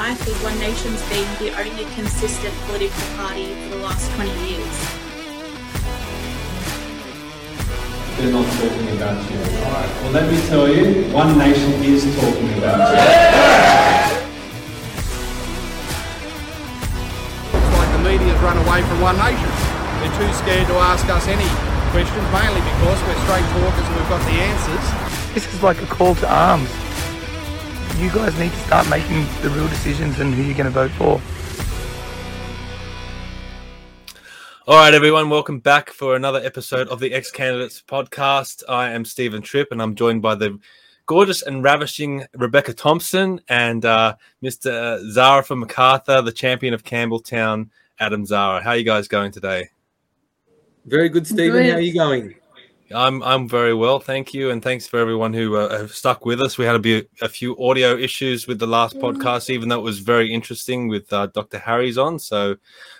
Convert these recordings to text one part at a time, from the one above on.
I see One Nation's been the only consistent political party for the last 20 years. They're not talking about you. All right. Well, let me tell you, One Nation is talking about you. It's like the media's run away from One Nation. They're too scared to ask us any questions, mainly because we're straight talkers and we've got the answers. This is like a call to arms. You guys need to start making the real decisions and who you're going to vote for. All right, everyone, welcome back for another episode of the Ex Candidates podcast. I am Steven Tripp, and I'm joined by the gorgeous and ravishing Rebecca Thompson and uh, Mr. Zahra from Macarthur, the champion of Campbelltown, Adam Zahra. How are you guys going today? Very good, Steven. How are you going? I'm I'm very well, thank you, and thanks for everyone who uh, have stuck with us. We had a, be- a few audio issues with the last podcast, even though it was very interesting with uh, Dr. Harry's on. So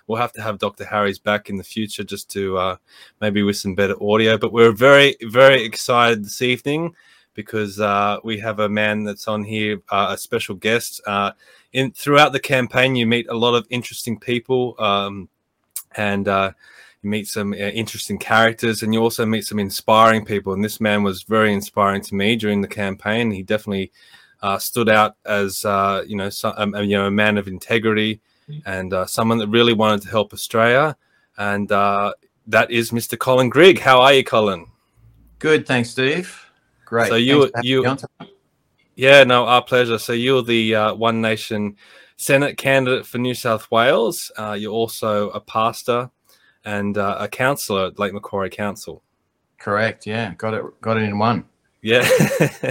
we'll have to have Dr. Harry's back in the future just to uh, maybe with some better audio. But we're very very excited this evening because uh, we have a man that's on here, uh, a special guest. Uh, in throughout the campaign, you meet a lot of interesting people, um, and you meet some uh, interesting characters and you also meet some inspiring people. And this man was very inspiring to me during the campaign. He definitely uh, stood out as uh, you know so, um, you know a man of integrity and uh, someone that really wanted to help australia. And uh, that is mr colin grigg. How are you colin? Good thanks steve. Great. So you you yeah no our pleasure. So you're the uh, one nation senate candidate for new south wales. You're also a pastor and uh, a councillor at Lake Macquarie Council. Correct. Yeah, got it. Got it in one. Yeah.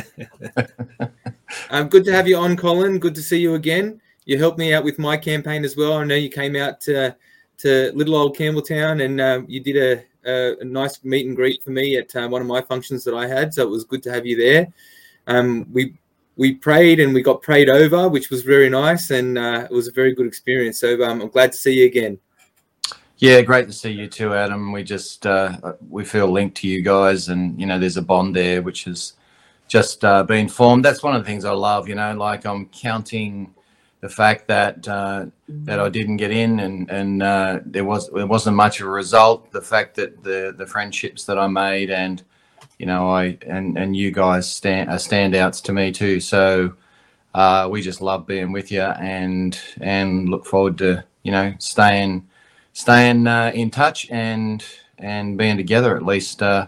um, good to have you on, Colin. Good to see you again. You helped me out with my campaign as well. I know you came out to, to little old Campbelltown and uh, you did a, a, a, nice meet and greet for me at uh, one of my functions that I had. So it was good to have you there. Um, we we prayed and we got prayed over, which was very nice, and uh, it was a very good experience. So um, I'm glad to see you again. Yeah, great to see you too, Adam. We just uh, we feel linked to you guys, and you know, there's a bond there which has just uh, been formed. That's one of the things I love. You know, like I'm counting the fact that uh, that I didn't get in, and and uh, there was there wasn't much of a result. The fact that the the friendships that I made, and you know, I and and you guys stand are standouts to me too. So uh, we just love being with you, and and look forward to you know staying staying uh, in touch and and being together at least uh,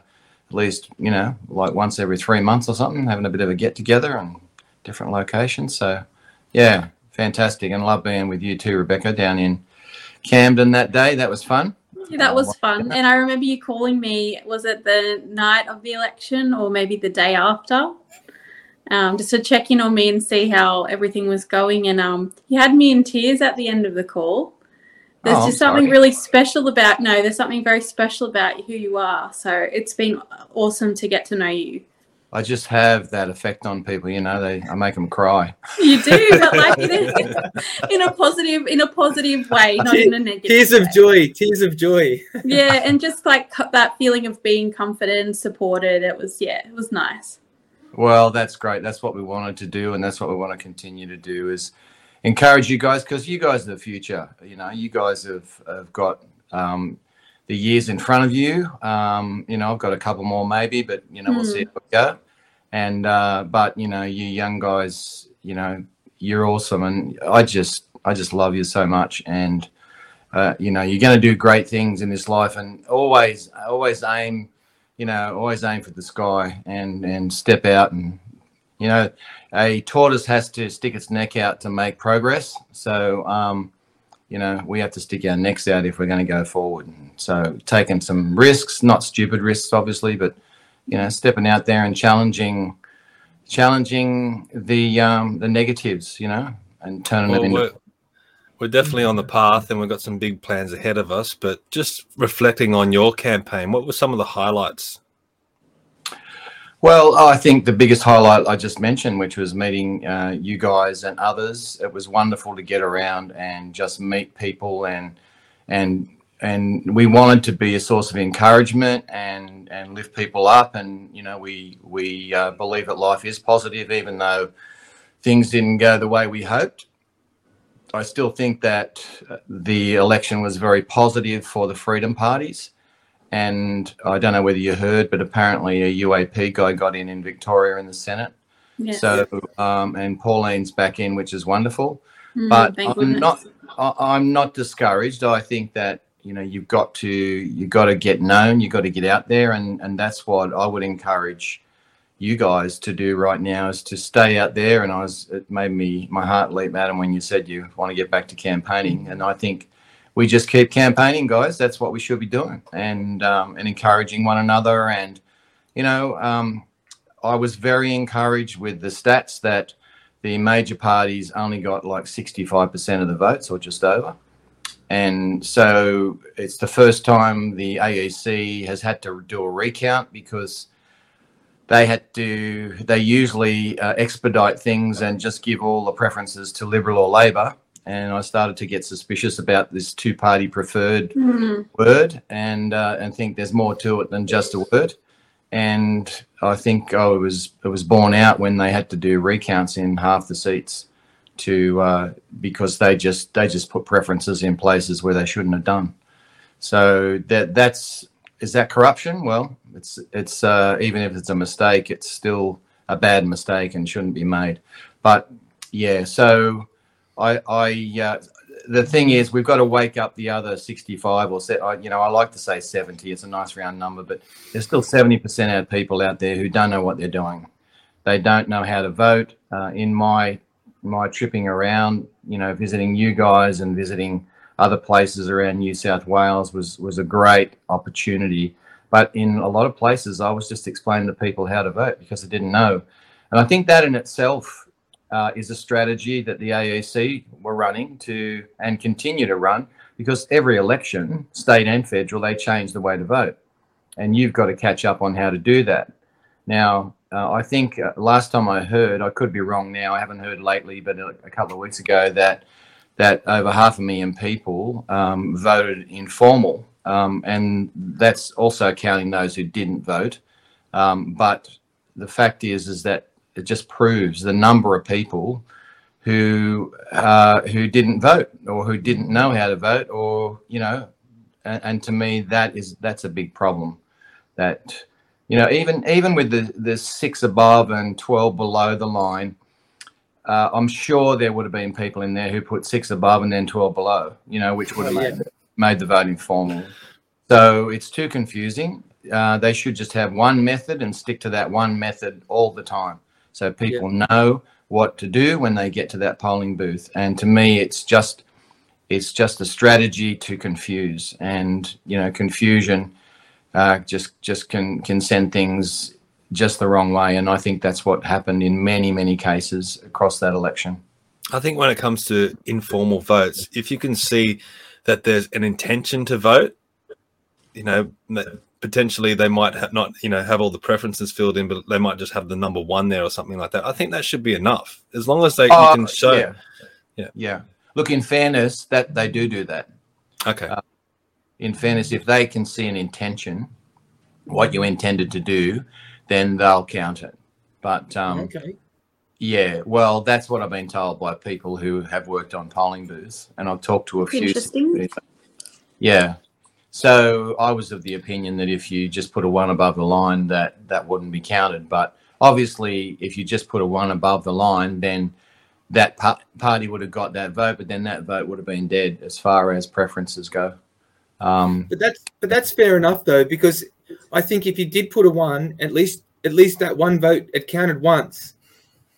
at least you know like once every three months or something, having a bit of a get together and different locations. So yeah, fantastic, and love being with you too, Rebecca, down in Camden that day. That was fun. Yeah, that was fun, and I remember you calling me. Was it the night of the election, or maybe the day after? Um, just to check in on me and see how everything was going. And um, you had me in tears at the end of the call. There's oh, just something sorry. really special about no, there's something very special about who you are. So it's been awesome to get to know you. I just have that effect on people, you know. They, I make them cry. You do, but like in a, in a positive, in a positive way, not in a negative. Tears of joy, tears of joy. yeah, and just like that feeling of being comforted and supported. It was, yeah, it was nice. Well, that's great. That's what we wanted to do, and that's what we want to continue to do. Is encourage you guys because you guys are the future. You know, you guys have, have got um, the years in front of you. Um, you know, I've got a couple more maybe, but you know, mm. we'll see hmm. how we go. And uh, but you know, you young guys, you know, you're awesome, and I just I just love you so much, and uh, you know, you're going to do great things in this life, and always always aim. You know, always aim for the sky and and step out and you know, a tortoise has to stick its neck out to make progress. So, um, you know, we have to stick our necks out if we're going to go forward. So, taking some risks, not stupid risks, obviously, but you know, stepping out there and challenging, challenging the um, the negatives, you know, and turning well, it into. We're definitely on the path, and we've got some big plans ahead of us. But just reflecting on your campaign, what were some of the highlights well, I think the biggest highlight I just mentioned, which was meeting uh, you guys and others, it was wonderful to get around and just meet people and and and we wanted to be a source of encouragement and and lift people up and you know we we uh, believe that life is positive even though things didn't go the way we hoped I still think that uh, the election was very positive for the freedom parties. And I don't know whether you heard, but apparently a UAP guy got in in Victoria in the Senate. Yeah. So, um, and Pauline's back in, which is wonderful. Mm, but I'm goodness. not. I- I'm not discouraged. I think that you know you've got to you've got to get known. You've got to get out there, and and that's what I would encourage you guys to do right now is to stay out there. And I was it made me my heart leap, Adam, when you said you want to get back to campaigning. And I think we just keep campaigning, guys. That's what we should be doing, and um, and encouraging one another. And you know, um, I was very encouraged with the stats that the major parties only got like 65% of the votes or just over. And so it's the first time the AEC has had to do a recount because they had to, they usually uh, expedite things and just give all the preferences to Liberal or Labor. And I started to get suspicious about this two party preferred Mm, word and uh, and think there's more to it than just a word. And I think oh, it was it was borne out when they had to do recounts in half the seats to uh, because they just they just put preferences in places where they shouldn't have done. So that that's is that corruption? Well, it's it's uh, even if it's a mistake, it's still a bad mistake and shouldn't be made. But yeah, so I I uh, the thing is we've got to wake up the other 65 or se- I- you know I like to say 70 it's a nice round number but there's still 70% of people out there who don't know what they're doing. They don't know how to vote. Uh, in my my tripping around you know visiting you guys and visiting other places around New South Wales was was a great opportunity. But in a lot of places I was just explaining to people how to vote because they didn't know. And I think that in itself uh, is a strategy that the AEC were running to and continue to run because every election, state and federal, they change the way to vote. And you've got to catch up on how to do that. Now, uh, I think uh, last time I heard, I could be wrong now, I haven't heard lately, but a, a couple of weeks ago, that that over half a million people um, voted informal. Um, and that's also counting those who didn't vote. Um, but the fact is, is that it just proves the number of people who uh, who didn't vote or who didn't know how to vote or you know and, and to me that is that's a big problem that you know even even with the the six above and 12 below the line uh, i'm sure there would have been people in there who put six above and then 12 below you know which would have yeah. made, made the vote informal so it's too confusing. Uh, they should just have one method and stick to that one method all the time so people know what to do when they get to that polling booth. And to me it's just it's just a strategy to confuse. And you know confusion uh, just just can can send things just the wrong way. And i think that's what happened in many many cases across that election. I think when it comes to informal votes, if you can see that there's an intention to vote, you know, potentially they might have not, you know, have all the preferences filled in, but they might just have the number one there or something like that. I think that should be enough, as long as they you Oh, can show. yeah. Yeah. yeah look in fairness that they do do that Okay, Uh, in fairness, if they can see an intention, what you intended to do, then they'll count it. But um, okay. yeah, well, that's what I've been told by people who have worked on polling booths, and I've talked to a few. Interesting. Yeah. So I was of the opinion that if you just put a one above the line, that that wouldn't be counted. But obviously, if you just put a one above the line, then that pa- party would have got that vote, but then that vote would have been dead as far as preferences go. Um, But that's but that's fair enough though, because I think if you did put a one, at least at least that one vote it counted once.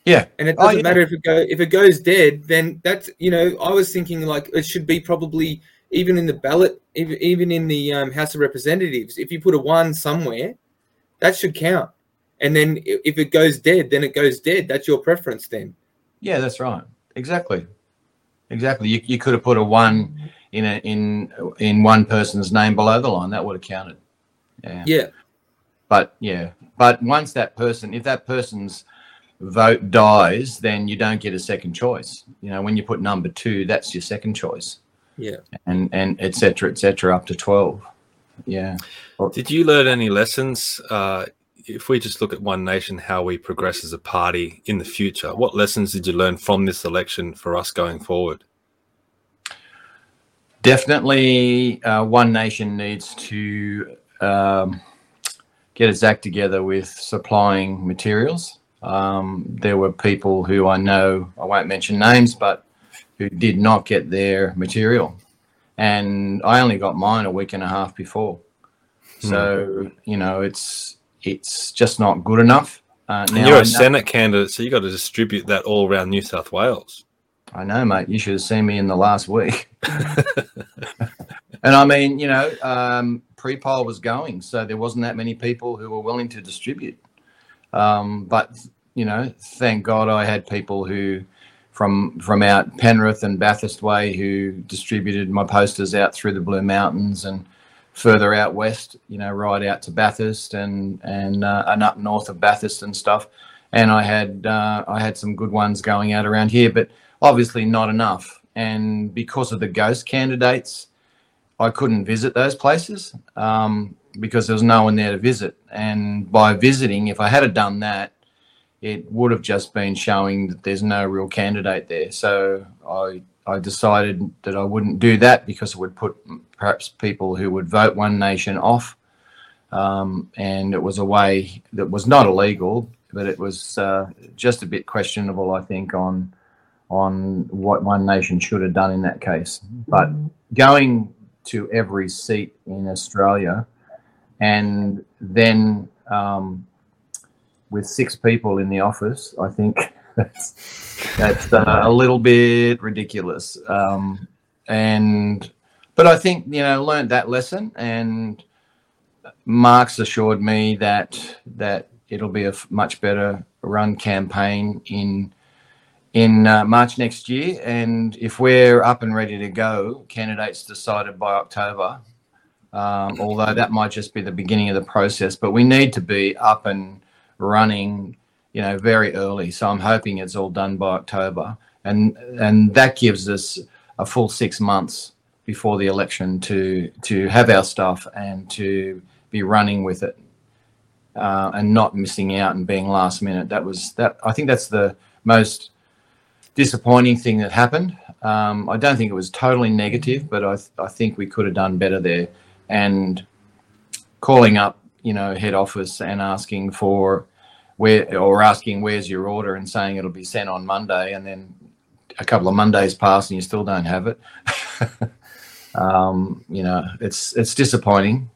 yeah. And it Oh, doesn't yeah. matter if it go if it goes dead, then that's you know I was thinking like it should be probably even in the ballot, even in the um, House of Representatives. If you put a one somewhere, that should count. And then if it goes dead, then it goes dead. That's your preference then. Yeah, that's right. Exactly. Exactly. You, you could have put a one in a, in in one person's name below the line. That would have counted. Yeah. Yeah. But yeah. But once that person, if that person's vote dies, then you don't get a second choice. You know, when you put number two, that's your second choice. Yeah. And and etc cetera, et cetera, up to twelve. Yeah. did you learn any lessons? Uh, if we just look at One Nation, how we progress as a party in the future, what lessons did you learn from this election for us going forward? definitely uh, One Nation needs to um, get its act together with supplying materials. Um, there were people who I know, I won't mention names, but who did not get their material. And I only got mine a week and a half before. So, you know, it's it's just not good enough. Uh, And you're I a know- Senate candidate, so you got to distribute that all around New South Wales. I know, mate. You should have seen me in the last week. and I mean, you know, um, pre-poll was going, so there wasn't that many people who were willing to distribute. Um, but you know, thank God I had people who, from from out Penrith and Bathurst way, who distributed my posters out through the Blue Mountains and further out west. You know, right out to Bathurst and and uh, and up north of Bathurst and stuff. And I had uh, I had some good ones going out around here, but obviously not enough. And because of the ghost candidates, I couldn't visit those places um, because there was no one there to visit. And by visiting, if I had done that, it would have just been showing that there's no real candidate there. So I I decided that I wouldn't do that because it would put perhaps people who would vote One Nation off. Um, and it was a way that was not illegal, but it was uh, just a bit questionable, I think, on on what One Nation should have done in that case. But going to every seat in Australia and then um, with six people in the office, I think that's, that's uh, a little bit ridiculous. Um, and but I think you know learned that lesson, and Mark's assured me that that it'll be a much better run campaign in in uh, March next year. And if we're up and ready to go, candidates decided by October, um, although that might just be the beginning of the process, but we need to be up and running, you know, very early. So I'm hoping it's all done by October. And, and that gives us a full six months before the election to, to have our stuff and to be running with it. Uh, and not missing out and being last minute. That was that. I think that's the most disappointing thing that happened. Um, I don't think it was totally negative, but I, th- I think we could have done better there. And calling up, you know, head office and asking for where or asking where's your order and saying it'll be sent on Monday, and then a couple of Mondays pass and you still don't have it. um, you know, it's it's disappointing,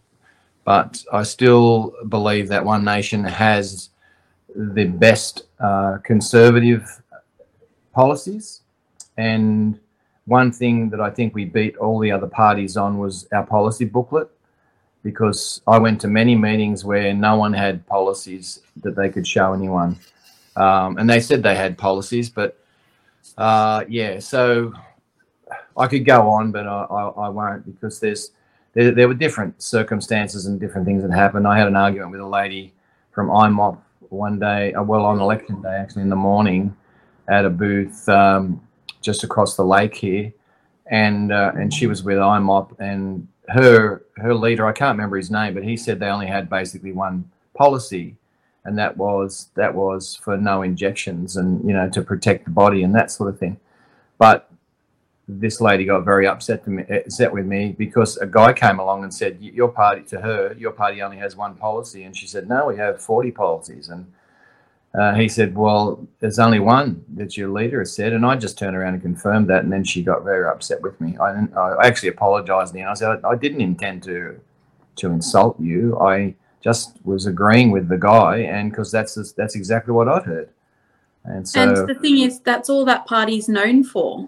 but I still believe that One Nation has the best uh, conservative policies. And one thing that I think we beat all the other parties on was our policy booklet, because I went to many meetings where no one had policies that they could show anyone. Um, and they said they had policies, but uh, yeah, so I could go on, but I, I, I won't because there's there, there were different circumstances and different things that happened. I had an argument with a lady from IMOP one day, uh, well, on election day, actually in the morning, at a booth um, just across the lake here, and uh, and she was with IMOP, and her her leader, I can't remember his name, but he said they only had basically one policy, and that was that was for no injections and you know to protect the body and that sort of thing, but this lady got very upset to me, upset with me because a guy came along and said, "Your party to her, your party only has one policy," and she said, "No, we have forty policies." And uh, he said, "Well, there's only one that your leader has said," and I just turned around and confirmed that, and then she got very upset with me. I, didn't, I actually apologized and I said, "I didn't intend to to insult you. I just was agreeing with the guy, and because that's that's exactly what I'd heard." And so and the thing is, that's all that party's known for.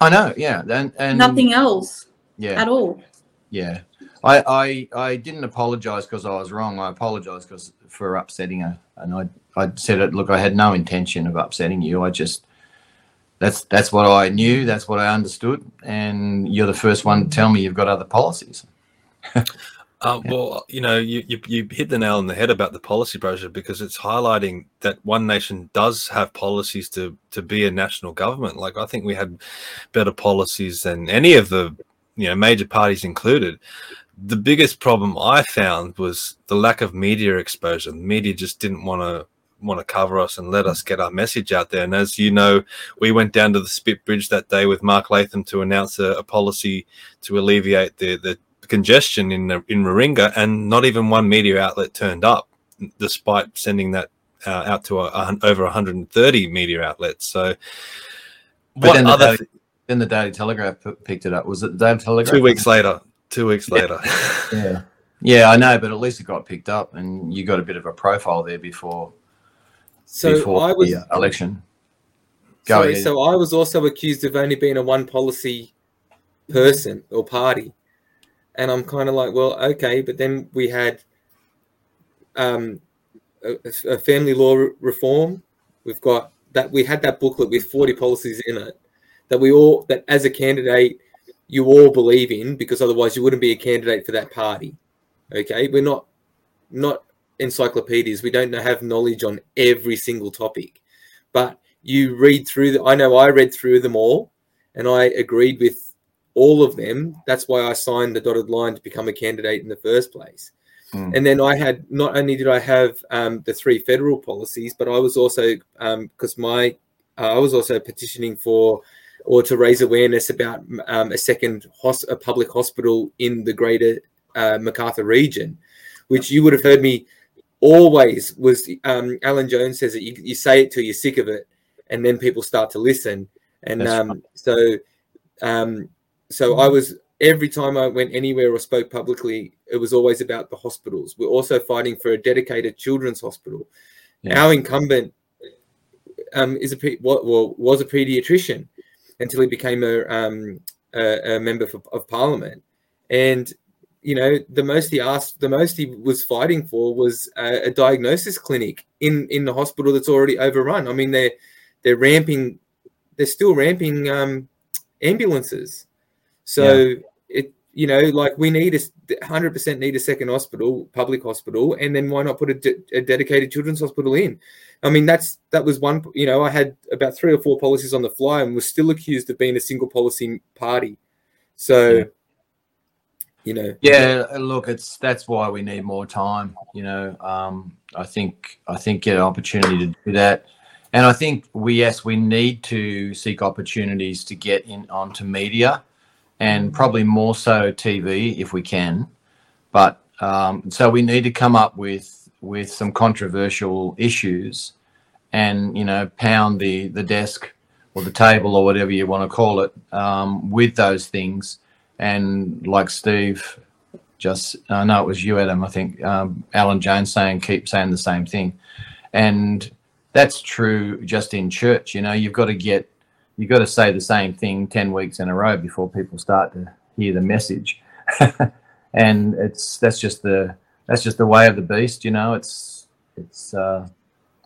I know, yeah, and, and Nothing else yeah, at all. Yeah, I I, I didn't apologise because I was wrong. I apologised because for upsetting her, and I I said it. Look, I had no intention of upsetting you. I just that's that's what I knew. That's what I understood. And you're the first one to tell me you've got other policies. Uh, well, you know, you, you you hit the nail on the head about the policy brochure because it's highlighting that One Nation does have policies to to be a national government. Like I think we had better policies than any of the you know major parties included. The biggest problem I found was the lack of media exposure. The media just didn't want to want to cover us and let us get our message out there. And as you know, we went down to the Spit Bridge that day with Mark Latham to announce a, a policy to alleviate the the congestion in in Warringah, and not even one media outlet turned up, despite sending that uh, out to a, a, over 130 media outlets. So, but what then other? The Daily, then the Daily Telegraph picked it up. Was it the Daily Telegraph? Two weeks later. Two weeks yeah. later. yeah. Yeah, I know, but at least it got picked up, and you got a bit of a profile there before. So before I was the uh, election. Go sorry, ahead. so I was also accused of only being a one policy person or party, and I'm kind of like, well, okay, but then we had um, a, a family law reform. We've got that. We had that booklet with 40 policies in it that we all that as a candidate you all believe in because otherwise you wouldn't be a candidate for that party. Okay, we're not not encyclopedias. We don't have knowledge on every single topic, but you read through the. I know I read through them all, and I agreed with all of them. That's why I signed the dotted line to become a candidate in the first place. Mm. And then I had not only did I have um, the three federal policies, but I was also because um, my uh, I was also petitioning for or to raise awareness about um, a second hos- a public hospital in the greater uh, Macarthur region, which you would have heard me always was. Um, Alan Jones says that you, you, say it till you're sick of it, and then people start to listen. And um, so, um, so I was every time I went anywhere or spoke publicly, it was always about the hospitals. We're also fighting for a dedicated children's hospital. Yeah. Our incumbent um, is a well was a pediatrician until he became a, um, a, a member for, of parliament, and you know, the most he asked, the most he was fighting for was a, a, diagnosis clinic in in the hospital that's already overrun. I mean, they're they're ramping, they're still ramping um, ambulances. So yeah. it, you know, like we need a hundred percent need a second hospital, public hospital, and then why not put a, de- a dedicated children's hospital in? I mean, that's that was one. You know, I had about three or four policies on the fly, and was still accused of being a single policy party. So. Yeah you know? Yeah look it's that's why we need more time you know um, i think i think get an opportunity to do that. And i think we yes we need to seek opportunities to get in onto media and probably more so tv if we can. But um, so we need to come up with with some controversial issues and you know pound the the desk or the table or whatever you want to call it um, with those things and like Steve just I know it was you, Adam. I think um, Alan Jones saying keep saying the same thing, and that's true just in church. You know, you've got to get you've got to say the same thing ten weeks in a row before people start to hear the message, and it's that's just the that's just the way of the beast. You know, it's it's uh,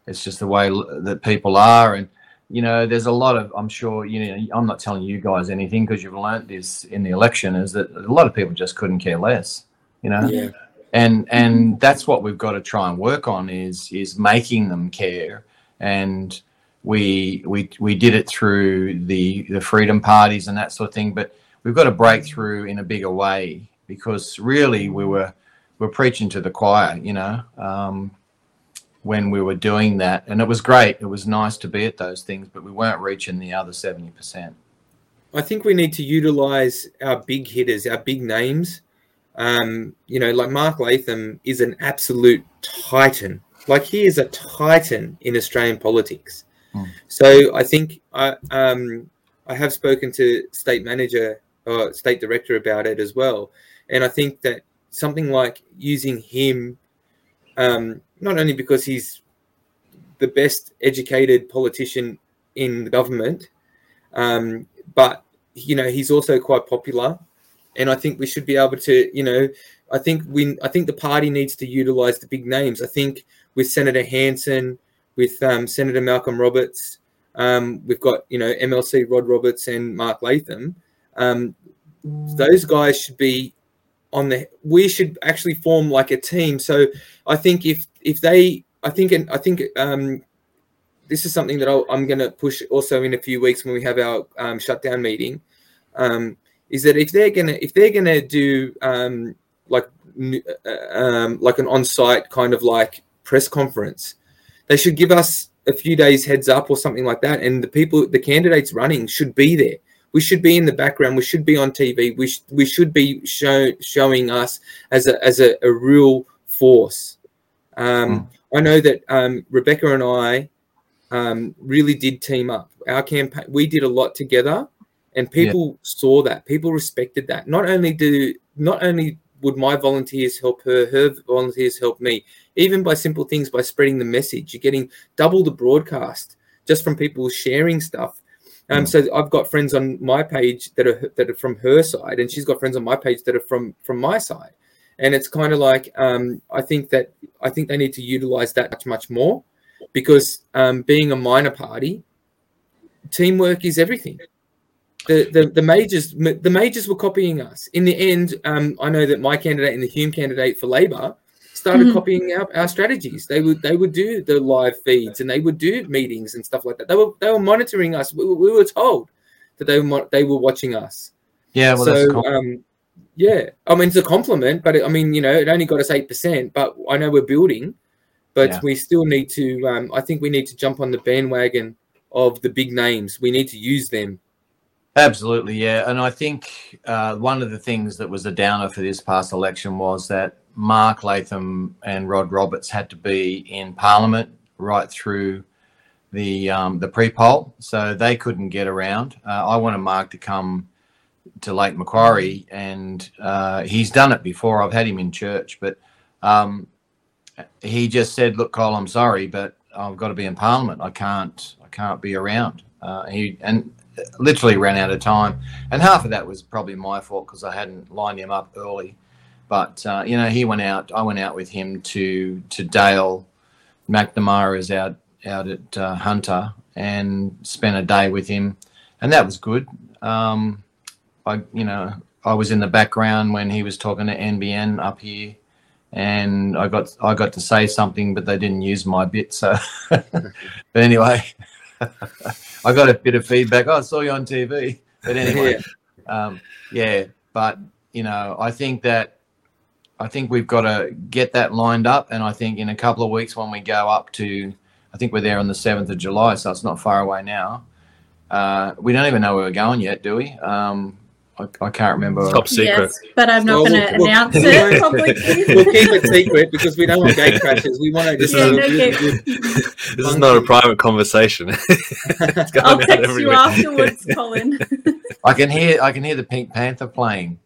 it's just the way that people are, and you know, there's a lot of, I'm sure, you know, I'm not telling you guys anything because you've learnt this in the election is that a lot of people just couldn't care less, you know? Yeah. And, and that's what we've got to try and work on is, is making them care. And we, we, we did it through the, the freedom parties and that sort of thing, but we've got to break through in a bigger way because really we were, we're preaching to the choir, you know, um, when we were doing that. And it was great. It was nice to be at those things, but we weren't reaching the other 70%. I think we need to utilize our big hitters, our big names. Um, you know, like Mark Latham is an absolute titan. Like he is a titan in Australian politics. Hmm. So I think I um, I have spoken to state manager or state director about it as well, and I think that something like using him um, not only because he's the best educated politician in the government, um, but you know he's also quite popular, and I think we should be able to, you know, I think we, I think the party needs to utilise the big names. I think with Senator Hanson, with um, Senator Malcolm Roberts, um, we've got you know MLC Rod Roberts and Mark Latham. Um, those guys should be on the. We should actually form like a team. So I think if if they, I think, and I think um, this is something that i am going to push also in a few weeks when we have our um, shutdown meeting. Um, is that if they're gonna if they're gonna do um, like uh, um, like an on-site kind of like press conference, they should give us a few days heads up or something like that. And the people, the candidates running should be there. We should be in the background. We should be on TV. We, sh- we should be show- showing us as a, as a, a real force. Um, I know that um, Rebecca and I um, really did team up. Our campaign, we did a lot together, and people saw that. People respected that. Not only do, not only would my volunteers help her, her volunteers help me, even by simple things by spreading the message. You're getting double the broadcast just from people sharing stuff. Um, Mm. so I've got friends on my page that are that are from her side, and she's got friends on my page that are from from my side. And it's kind of like um, I think that I think they need to utilize that much much more because um, being a minor party, teamwork is everything. The, the the majors the majors were copying us. In the end, um, I know that my candidate and the Hume candidate for Labor started Mhm. copying our, our strategies. They would they would do the live feeds and they would do meetings and stuff like that. They were they were monitoring us. We, were- we were told that they were mo- they were watching us. Yeah, well, so that's cool. um, yeah, I mean it's a compliment, but it, I mean you know it only got us eight percent, but I know we're building, but Yeah. we still need to. Um, I think we need to jump on the bandwagon of the big names. We need to use them. Absolutely, yeah. And I think uh, one of the things that was a downer for this past election was that Mark Latham and Rod Roberts had to be in Parliament right through the um, the pre-poll, so they couldn't get around. Uh, I wanted Mark to come to Lake Macquarie, and uh, he's done it before. I've had him in church, but um, he just said, "Look, Cole, I'm sorry, but I've got to be in Parliament. I can't. I can't be around." Uh, he and literally ran out of time, and half of that was probably my fault because I hadn't lined him up early. But uh, you know, he went out. I went out with him to to Dale. McNamara is out out at uh, Hunter and spent a day with him, and that was good. Um, I you know I was in the background when he was talking to NBN up here, and I got I got to say something, but they didn't use my bit. So, but anyway, I got a bit of feedback. Oh, I saw you on TV. But anyway, um, yeah. But you know, I think that I think we've got to get that lined up, and I think in a couple of weeks when we go up to, I think we're there on the seventh of July, so it's not far away now. Uh, we don't even know where we're going yet, do we? Um, I, I can't remember. Top secret. Yes, but I'm not Well, going to we'll- we'll- announce we'll- it publicly. We'll keep it secret because we don't want gate crashes. We want to just Yeah, do- no do- gate- This is not a private conversation. It's going I'll text you everywhere. afterwards, Colin. I can hear I can hear the Pink Panther playing.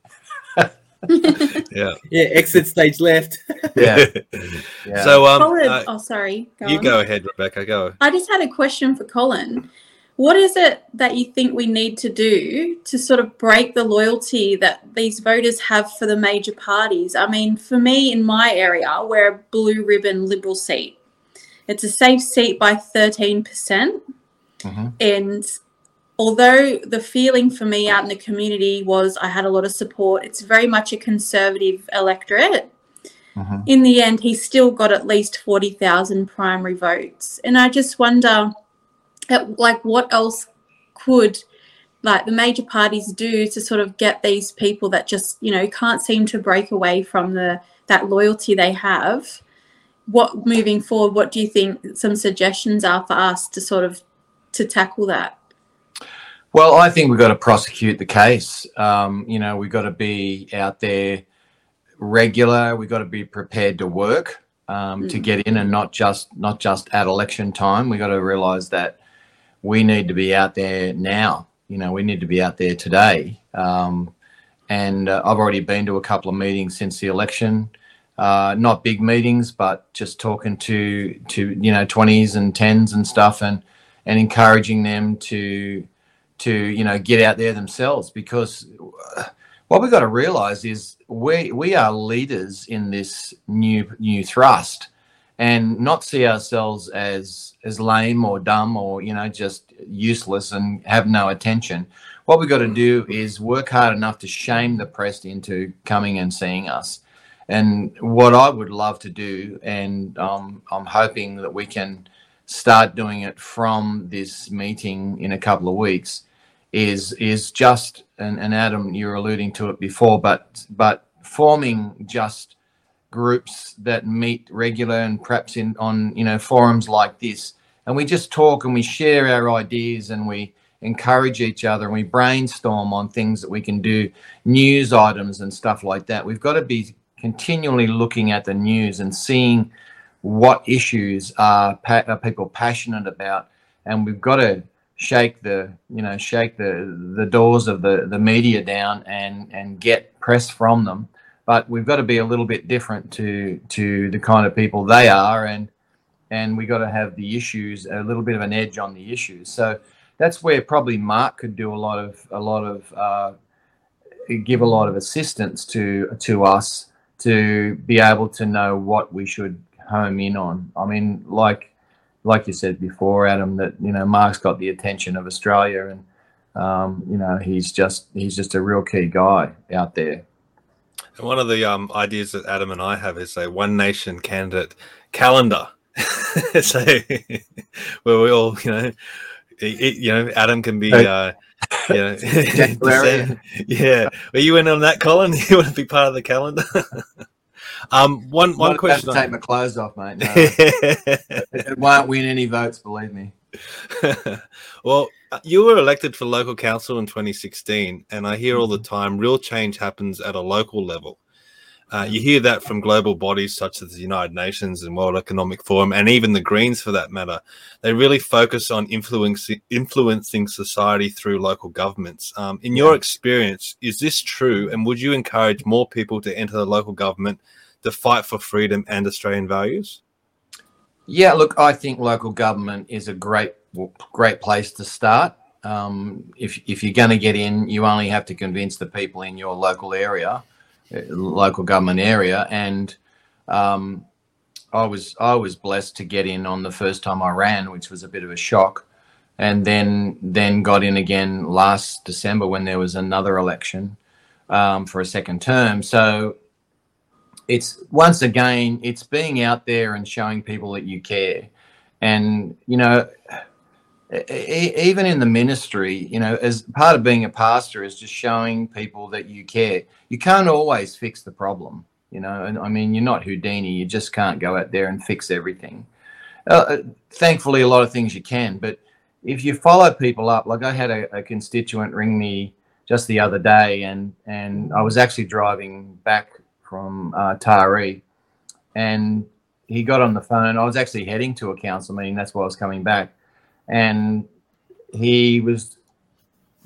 yeah. yeah, exit stage left. Yeah, yeah. So um, Colin, uh, oh, sorry. Go you on. go ahead, Rebecca. Go. I just had a question for Colin. What is it that you think we need to do to sort of break the loyalty that these voters have for the major parties? I mean, for me in my area, we're a blue ribbon Liberal seat. It's a safe seat by 13%. Mhm. And although the feeling for me out in the community was I had a lot of support, it's very much a conservative electorate Mhm. in the end, he still got at least 40,000 primary votes. And I just wonder, at, like, what else could, like, the major parties do to sort of get these people that just, you know, can't seem to break away from the that loyalty they have? What, moving forward, what do you think some suggestions are for us to sort of, to tackle that? Well, I think we've got to prosecute the case. Um, you know, we've got to be out there regular. We've got to be prepared to work um, to Mm. get in, and not just not just at election time. We've got to realise that we need to be out there now. You know, we need to be out there today. Um, and uh, I've already been to a couple of meetings since the election. Uh, not big meetings, but just talking to to you know twenties and tens and stuff, and and encouraging them to to you know get out there themselves because uh, what we've got to realize is we we are leaders in this new new thrust and not see ourselves as as lame or dumb or you know just useless and have no attention. What we've got to do is work hard enough to shame the press into coming and seeing us. And what i would love to do and um, i'm hoping that we can start doing it from this meeting in a couple of weeks is is just and, and Adam you're alluding to it before but but forming just groups that meet regular and perhaps in on you know forums like this, and we just talk and we share our ideas and we encourage each other and we brainstorm on things that we can do, news items and stuff like that. We've got to be continually looking at the news and seeing what issues are, pa- are people passionate about, and we've got to shake the you know shake the the doors of the the media down and and get press from them. But we've got to be a little bit different to to the kind of people they are and and we got to have the issues a little bit of an edge on the issues. So that's where probably mark could do a lot of a lot of uh, give a lot of assistance to to us to be able to know what we should home in on. I mean like like you said before, Adam, that you know Mark's got the attention of Australia, and um, you know he's just he's just a real key guy out there. And one of the um, ideas that Adam and I have is a one nation candidate calendar. so where we all, you know, it, you know, Adam can be. Uh, you know, yeah. Were you in on that, Colin? You want to be part of the calendar? Um, one one question. To take my clothes off, mate. No. it won't win any votes, believe me. well, you were elected for local council in 2016, and I hear all the mm-hmm. time real change happens at a local level. Uh, you hear that from global bodies such as the United Nations and World Economic Forum, and even the Greens for that matter. They really focus on influencing influencing society through local governments. Um, in your experience, is this true? And would you encourage more people to enter the local government the fight for freedom and Australian values? Yeah, look, I think local government is a great great place to start. Um, if if you're going to get in, you only have to convince the people in your local area, uh, local government area, and um, I was I was blessed to get in on the first time I ran, which was a bit of a shock, and then then got in again last December when there was another election um, for a second term. So it's once again it's being out there and showing people that you care. And you know even in the ministry you know as part of being a pastor is just showing people that you care. You can't always fix the problem you know and i mean you're not houdini you just can't go out there and fix everything. Uh, uh thankfully a lot of things you can but if you follow people up like i had a, a constituent ring me just the other day and and i was actually driving back from uh, Taree, and he got on the phone. I was actually heading to a council meeting. That's why I was coming back, and he was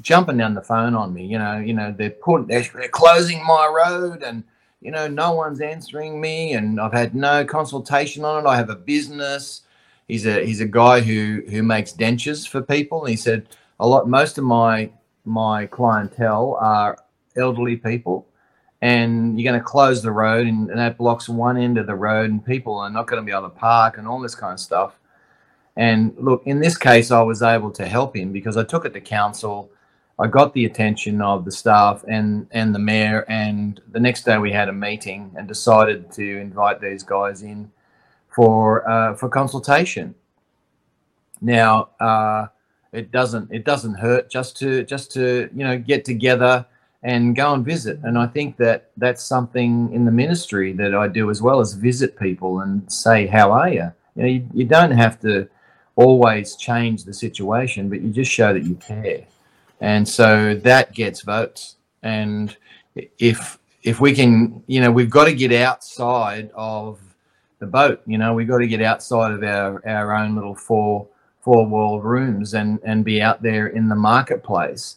jumping down the phone on me. You know, you know they're putting they're, they're closing my road, and you know no one's answering me, and I've had no consultation on it. I have a business. He's a he's a guy who who makes dentures for people. And he said a lot. Most of my my clientele are elderly people and you're going to close the road and, and, that blocks one end of the road and people are not going to be able to park and all this kind of stuff. And look in this case i was able to help him because i took it to council. I got the attention of the staff and and the mayor and the next day we had a meeting and decided to invite these guys in for uh, for consultation. Now uh, it doesn't it doesn't hurt just to just to you know get together and go and visit. And I think that that's something in the ministry that I do as well as visit people and say, "How are you?" You know, you, you don't have to always change the situation, but you just show that you care, and so that gets votes. And if if we can, you know, we've got to get outside of the boat. You know, we've got to get outside of our our own little four four wall rooms and and be out there in the marketplace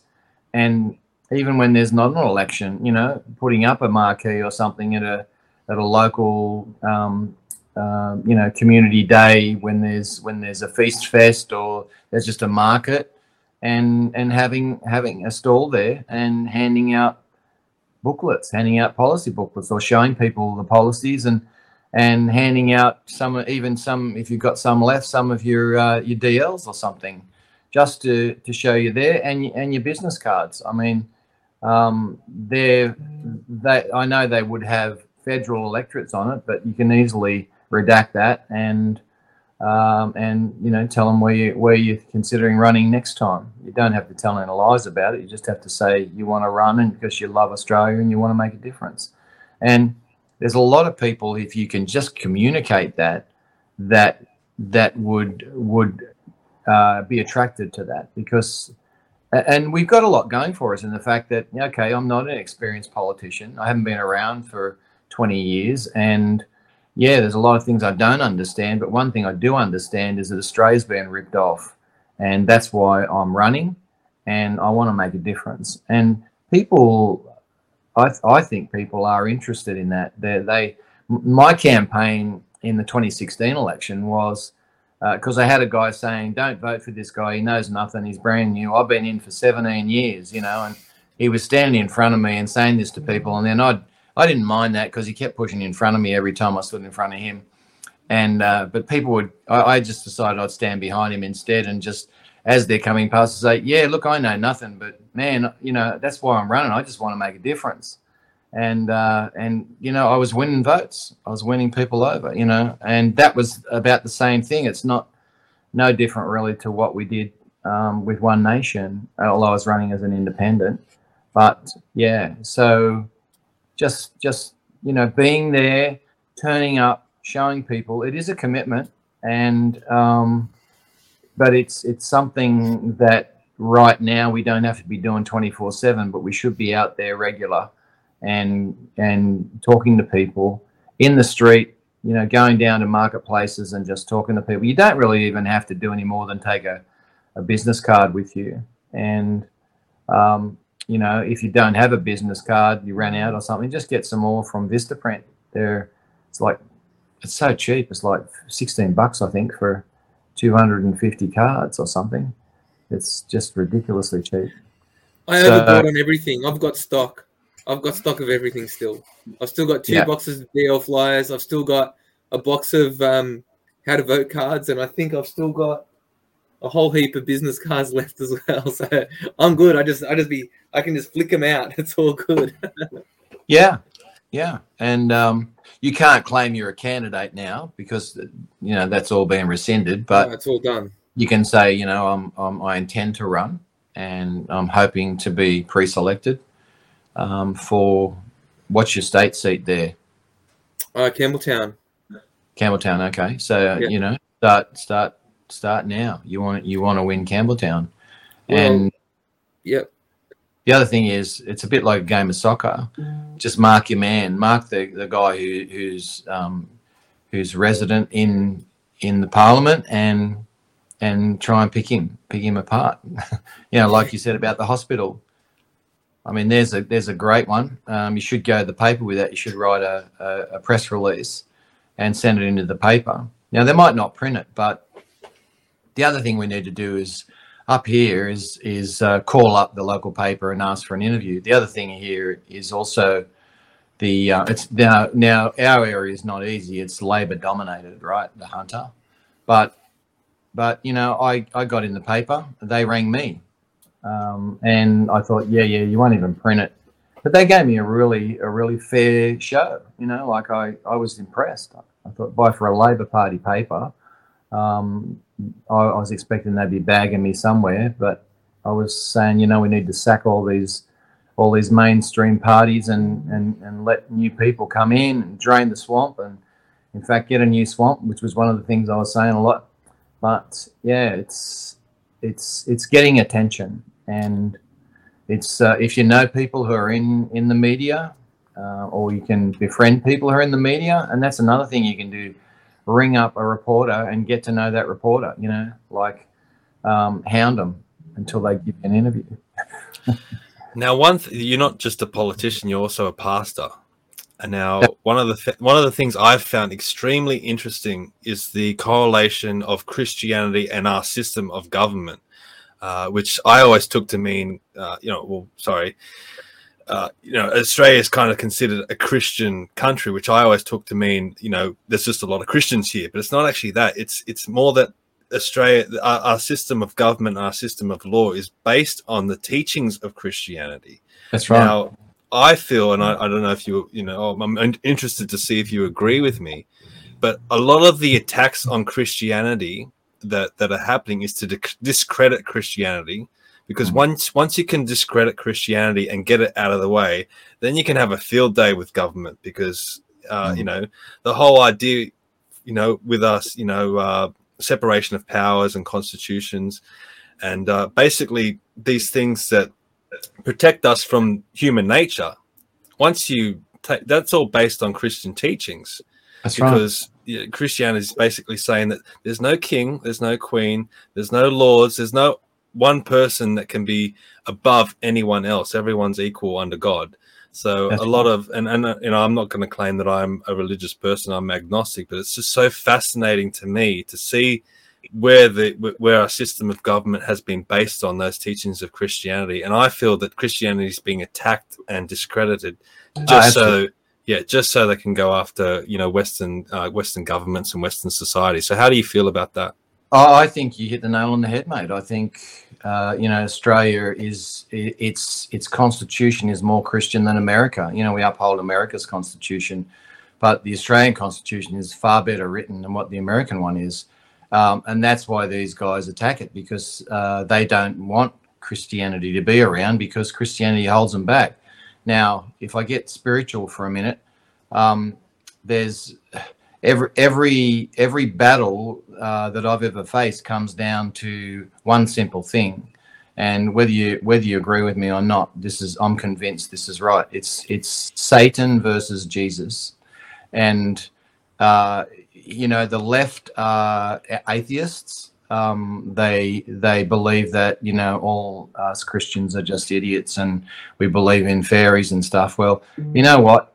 and even when there's not an election, you know, putting up a marquee or something at a at a local, um, uh, you know, community day when there's when there's a feast fest or there's just a market, and and having having a stall there and handing out booklets, handing out policy booklets, or showing people the policies and and handing out some even some if you've got some left, some of your uh, your DLs or something, just to to show you there and and your business cards. I mean um, they I know they would have federal electorates on it, but you can easily redact that and um, and you know tell them where you where you're considering running next time. You don't have to tell any lies about it. You just have to say you want to run and because you love Australia and you want to make a difference. And there's a lot of people if you can just communicate that that that would would uh, be attracted to that because and we've got a lot going for us in the fact that okay i'm not an experienced politician. I haven't been around for 20 years and yeah there's a lot of things i don't understand but one thing i do understand is that australia's been ripped off and that's why i'm running and i want to make a difference. And people i, I think people are interested in that. They're, they my campaign in the 2016 election was because uh, I had a guy saying, "Don't vote for this guy. He knows nothing. He's brand new. I've been in for 17 years, you know." And he was standing in front of me and saying this to people, and then I I didn't mind that because he kept pushing in front of me every time I stood in front of him. And uh, but people would, I, I, just decided I'd stand behind him instead, and just as they're coming past, say, "Yeah, look, I know nothing, but man, you know that's why I'm running. I just want to make a difference." And uh, and you know I was winning votes. I was winning people over, you know, and that was about the same thing. It's not no different really to what we did um, with One Nation, although I was running as an independent. But yeah, so just just you know being there, turning up, showing people it is a commitment, and um, but it's it's something that right now we don't have to be doing 24 7 but we should be out there regular and and talking to people in the street you know going down to marketplaces and just talking to people. You don't really even have to do any more than take a, a business card with you. And um, you know if you don't have a business card you ran out or something just get some more from vistaprint. There it's like it's so cheap. It's like 16 bucks i think for 250 cards or something. It's just ridiculously cheap. I so, overbought on everything. I've got stock I've got stock of everything still. I've still got two yeah. boxes of DL flyers. I've still got a box of um, how to vote cards, and I think I've still got a whole heap of business cards left as well. So I'm good. I just I just be I can just flick them out. It's all good. yeah, yeah, and um, you can't claim you're a candidate now because you know that's all been rescinded. But no, it's all done. You can say you know I'm, I'm I intend to run, and I'm hoping to be pre-selected um, for what's your state seat there? Uh, Campbelltown. Campbelltown. Okay, so yeah. you know, start start start now. You want you want to win Campbelltown, well, and yep. The other thing is, it's a bit like a game of soccer. Just mark your man, mark the, the guy who, who's um, who's resident in in the parliament, and and try and pick him, pick him apart. you know, like you said about the hospital. I mean, there's a there's a great one. Um, you should go to the paper with that. You should write a, a, a, press release and send it into the paper. Now they might not print it, but the other thing we need to do is up here is is uh, call up the local paper and ask for an interview. The other thing here is also the uh, it's now now our area is not easy. It's Labor dominated, right? The Hunter, but but you know I I got in the paper. They rang me um, and I thought, yeah, yeah, you won't even print it. But they gave me a really, a really fair show. You know, like I, I was impressed. I thought, buy for a Labor Party paper. Um, I, I was expecting they'd be bagging me somewhere, but I was saying, you know, we need to sack all these, all these mainstream parties and and and let new people come in and drain the swamp and, in fact, get a new swamp, which was one of the things I was saying a lot. But yeah, it's it's it's getting attention, and it's uh, if you know people who are in in the media, uh, or you can befriend people who are in the media, and that's another thing you can do. Ring up a reporter and get to know that reporter. You know, like um, hound them until they give you an interview. now, one th- you're not just a politician; you're also a pastor. And now, one of the th- one of the things I've found extremely interesting is the correlation of Christianity and our system of government, uh, which I always took to mean, uh, you know, well, sorry, uh, you know, Australia is kind of considered a Christian country, which I always took to mean, you know, there's just a lot of Christians here, but it's not actually that. It's it's more that Australia, our, our system of government, our system of law is based on the teachings of Christianity. That's right. Now, I feel, and I, I don't know if you, you know, I'm interested to see if you agree with me, but a lot of the attacks on Christianity that that are happening is to discredit Christianity, because mm-hmm. once once you can discredit Christianity and get it out of the way, then you can have a field day with government because Uh, You know, the whole idea, you know, with us, you know, uh, separation of powers and constitutions, and uh, basically these things that protect us from human nature. Once you take, that's all based on Christian teachings, That's right. because you know, Christianity is basically saying that there's no king, there's no queen, there's no lords, there's no one person that can be above anyone else. Everyone's equal under God. So That's a lot of and and you know I'm not going to claim that I'm a religious person. I'm agnostic, but it's just so fascinating to me to see where the where our system of government has been based on those teachings of Christianity, and I feel that Christianity is being attacked and discredited just so yeah, just so they can go after you know Western uh, Western governments and Western society. So how do you feel about that? Oh, I think you hit the nail on the head, mate. I think uh, you know Australia is i- its its constitution is more Christian than America. You know we uphold America's constitution, but the Australian constitution is far better written than what the American one is, um, and that's why these guys attack it because uh, they don't want Christianity to be around because Christianity holds them back. Now, if I get spiritual for a minute, um, there's every every every battle uh, that I've ever faced comes down to one simple thing, and whether you whether you agree with me or not, this is I'm convinced this is right. It's it's Satan versus Jesus, and uh, you know the left are atheists. Um, they they believe that you know all us Christians are just idiots and we believe in fairies and stuff. Well, you know what?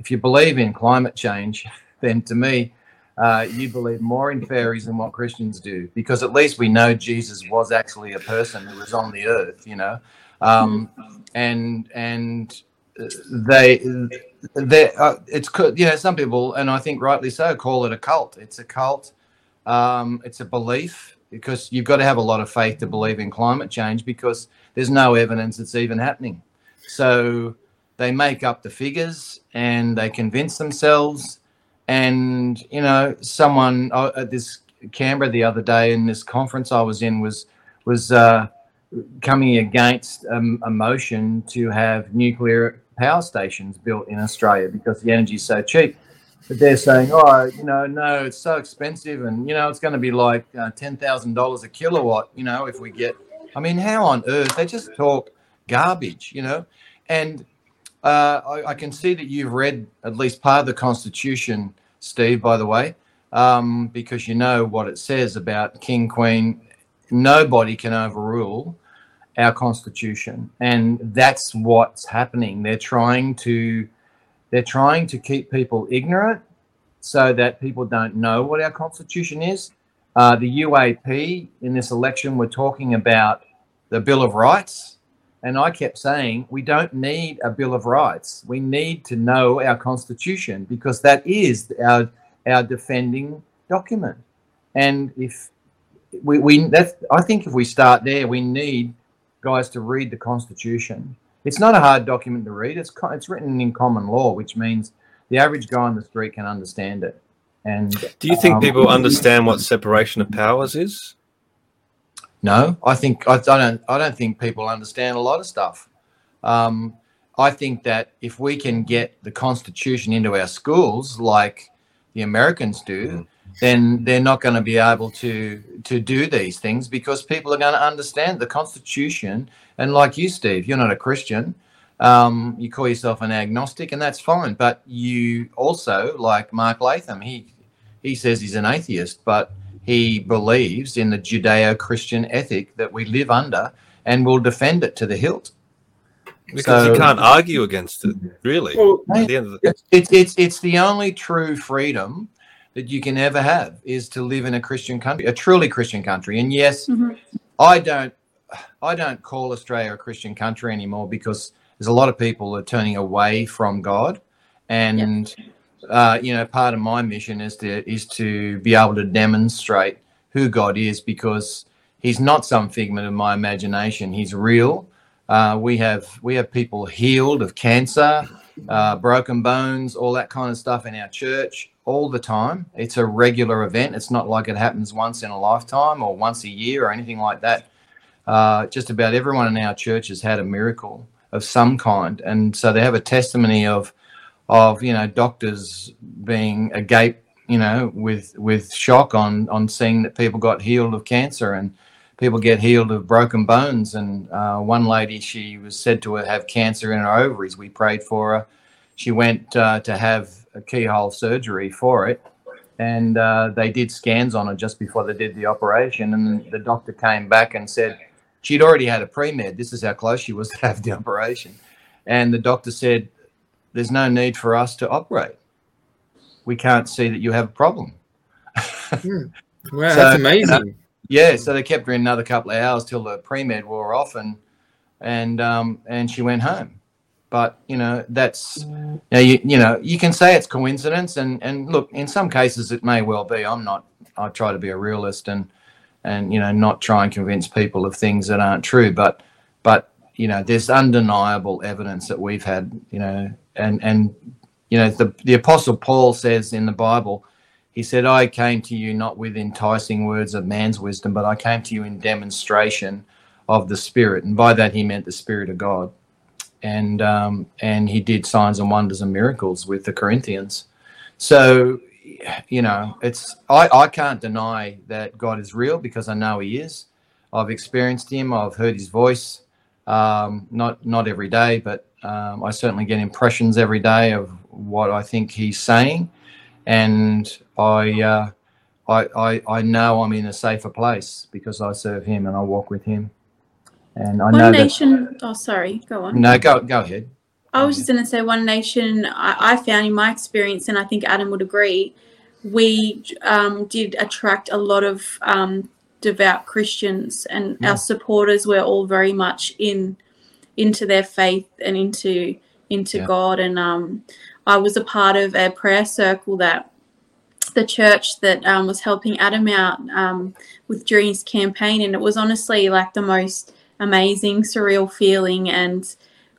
If you believe in climate change, then to me, uh, you believe more in fairies than what Christians do, because at least we know Jesus was actually a person who was on the earth, you know, um, and and uh, they they uh, it's you know some people and I think rightly so call it a cult. It's a cult. Um, it's a belief because you've got to have a lot of faith to believe in climate change because there's no evidence it's even happening. So they make up the figures and they convince themselves. And you know, someone uh, at this Canberra the other day in this conference I was in was was uh, coming against um, a motion to have nuclear power stations built in Australia because the energy is so cheap. But they're saying, oh, you know, no, it's so expensive, and you know, it's going to be like uh, ten thousand dollars a kilowatt. You know, if we get, I mean, how on earth? They just talk garbage, you know. And uh, I, I can see that you've read at least part of the Constitution, Steve. By the way, um, because you know what it says about king, queen. Nobody can overrule our Constitution, and that's what's happening. They're trying to they're trying to keep people ignorant so that people don't know what our constitution is. Uh, the UAP in this election were talking about the Bill of Rights, and I kept saying we don't need a Bill of Rights. We need to know our constitution because that is our our defending document. And if we, we that's I think if we start there, we need guys to read the Constitution. It's not a hard document to read. It's co- it's written in common law, which means the average guy on the street can understand it. And Do you think um, people understand what separation of powers is? No, I think I, I don't. I don't think people understand a lot of stuff. Um, I think that if we can get the Constitution into our schools, like the Americans do, then they're not going to be able to to do these things because people are going to understand the Constitution. And like you, Steve, you're not a Christian. Um, you call yourself an agnostic, and that's fine. But you also, like Mark Latham, he he says he's an atheist, but he believes in the Judeo-Christian ethic that we live under, and will defend it to the hilt. Because you can't argue against it, really. Well, At the end of the, It's, it's it's it's the only true freedom that you can ever have is to live in a Christian country, a truly Christian country. And yes, Mhm. I don't I don't call Australia a Christian country anymore because there's a lot of people are turning away from God, and uh, you know part of my mission is to is to be able to demonstrate who God is because He's not some figment of my imagination. He's real. Uh, we have we have people healed of cancer, uh, broken bones, all that kind of stuff in our church all the time. It's a regular event. It's not like it happens once in a lifetime or once a year or anything like that. Uh, just about everyone in our church has had a miracle of some kind, and so they have a testimony of of you know doctors being agape, you know, with with shock on on seeing that people got healed of cancer and people get healed of broken bones. And uh, one lady, she was said to have cancer in her ovaries. We prayed for her. She went uh, to have a keyhole surgery for it, and uh, they did scans on her just before they did the operation. And the doctor came back and said she'd already had a pre med. This is how close she was to have the operation. And the doctor said, There's no need for us to operate. We can't see that you have a problem. Hmm. Wow, so, that's amazing. yeah, so they kept her in another couple of hours till the pre med wore off, and and um, and she went home. But you know that's you know, you, you know you can say it's coincidence, and and look, in some cases it may well be. I'm not. I try to be a realist and and you know not try and convince people of things that aren't true. But but you know there's undeniable evidence that we've had you know and and you know the the apostle Paul says in the Bible he said, I came to you not with enticing words of man's wisdom, but I came to you in demonstration of the Spirit. And by that, he meant the Spirit of God. And, um, and he did signs and wonders and miracles with the Corinthians. So, you know, it's I, I can't deny that God is real because I know he is. I've experienced him, I've heard his voice, um, not not every day, but um, I certainly get impressions every day of what I think he's saying and I, uh, I, I, I know I'm in a safer place because I serve Him and I walk with Him. And I one know nation. That, oh, sorry. Go on. No, go go ahead. I was just going to say one nation. I, I, found in my experience, and I think Adam would agree, we um, did attract a lot of um, devout Christians, and yeah. our supporters were all very much in into their faith and into into yeah. God. And um, I was a part of a prayer circle that the church that um, was helping Adam out um, with during his campaign, and it was honestly like the most amazing, surreal feeling. And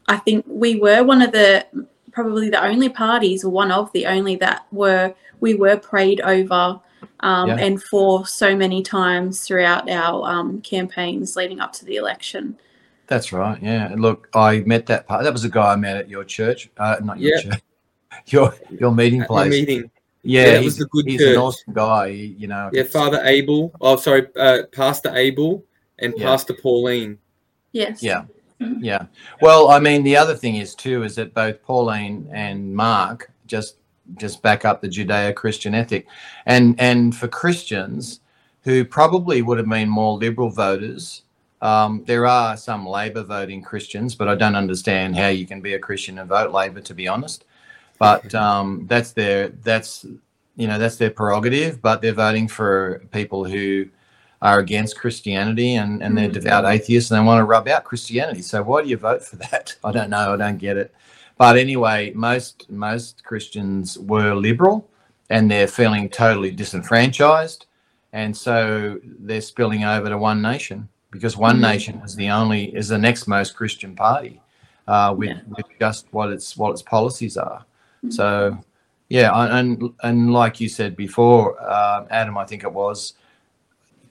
I think we were one of the probably the only parties, or one of the only that were we were prayed over um, yeah. and for so many times throughout our um, campaigns leading up to the election. That's right. Yeah. Look, I met that part. That was a guy I met at your church. Uh, not your yeah. church. your your meeting place. meeting. Yeah, yeah was a good he's church. an awesome guy. You know. Yeah, Father Abel. Oh, sorry, uh, Pastor Abel and yeah. Pastor Pauline. Yes. Yeah. Yeah. Well, I mean, the other thing is too is that both Pauline and Mark just just back up the Judeo-Christian ethic, and and for Christians who probably would have been more liberal voters. Um, there are some Labor voting Christians, but I don't understand how you can be a Christian and vote Labor, to be honest but um, that's their that's you know that's their prerogative. But they're voting for people who are against Christianity and, and they're mm. devout atheists and they want to rub out Christianity. So why do you vote for that? I don't know. I don't get it. But anyway, most most Christians were liberal and they're feeling totally disenfranchised. And so they're spilling over to One Nation because One mm-hmm. Nation is the only is the next most Christian party uh, with, yeah. with just what its what its policies are. So, yeah, and and like you said before, uh, Adam, I think it was,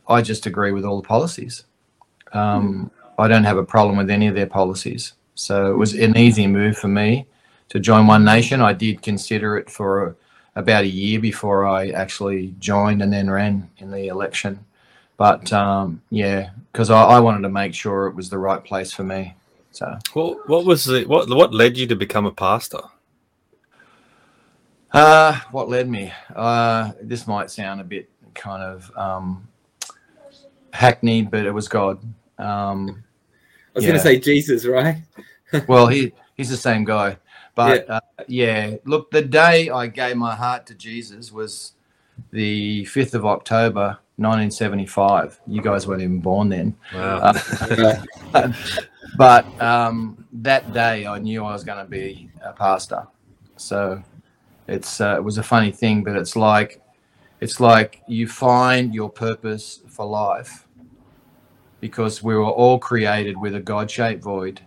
I just agree with all the policies. Um, I don't have a problem with any of their policies. So it was an easy move for me to join One Nation. I did consider it for about a year before I actually joined and then ran in the election. But um, yeah, because I, I wanted to make sure it was the right place for me. So, well, what was the what what led you to become a pastor? Uh, what led me? Uh, this might sound a bit kind of um, hackneyed, but it was God. Um, I was yeah. going to say Jesus, right? well, he he's the same guy, but yeah. Uh, yeah. Look, the day I gave my heart to Jesus was the fifth of October, 1975. You guys weren't even born then. Wow. Uh, but um, that day, I knew I was going to be a pastor. So it's uh, it was a funny thing, but it's like it's like you find your purpose for life because we were all created with a God-shaped void,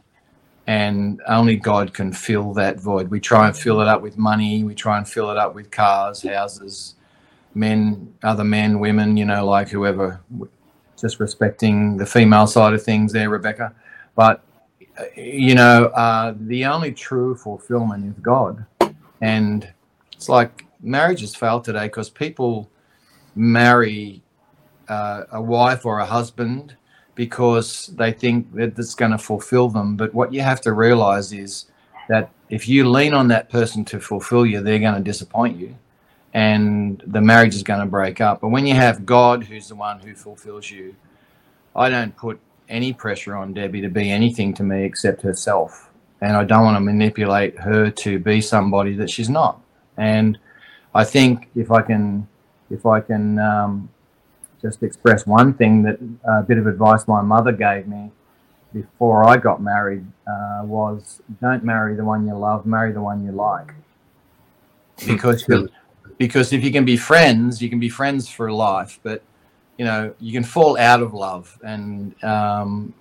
and only God can fill that void. We try and fill it up with money. We try and fill it up with cars, houses, men, other men, women. You know, like whoever. Just respecting the female side of things, there, Rebecca. But you know, uh, the only true fulfillment is God and it's like marriages fail today because people marry uh, a wife or a husband because they think that it's going to fulfill them. But what you have to realize is that if you lean on that person to fulfill you, they're going to disappoint you and the marriage is going to break up. But when you have God, who's the one who fulfills you, I don't put any pressure on Debbie to be anything to me except herself. And I don't want to manipulate her to be somebody that she's not. And I think if I can, if I can um, just express one thing that a bit of advice my mother gave me before I got married uh, was don't marry the one you love, marry the one you like. Because because if you can be friends, you can be friends for life, but you know you can fall out of love, and um,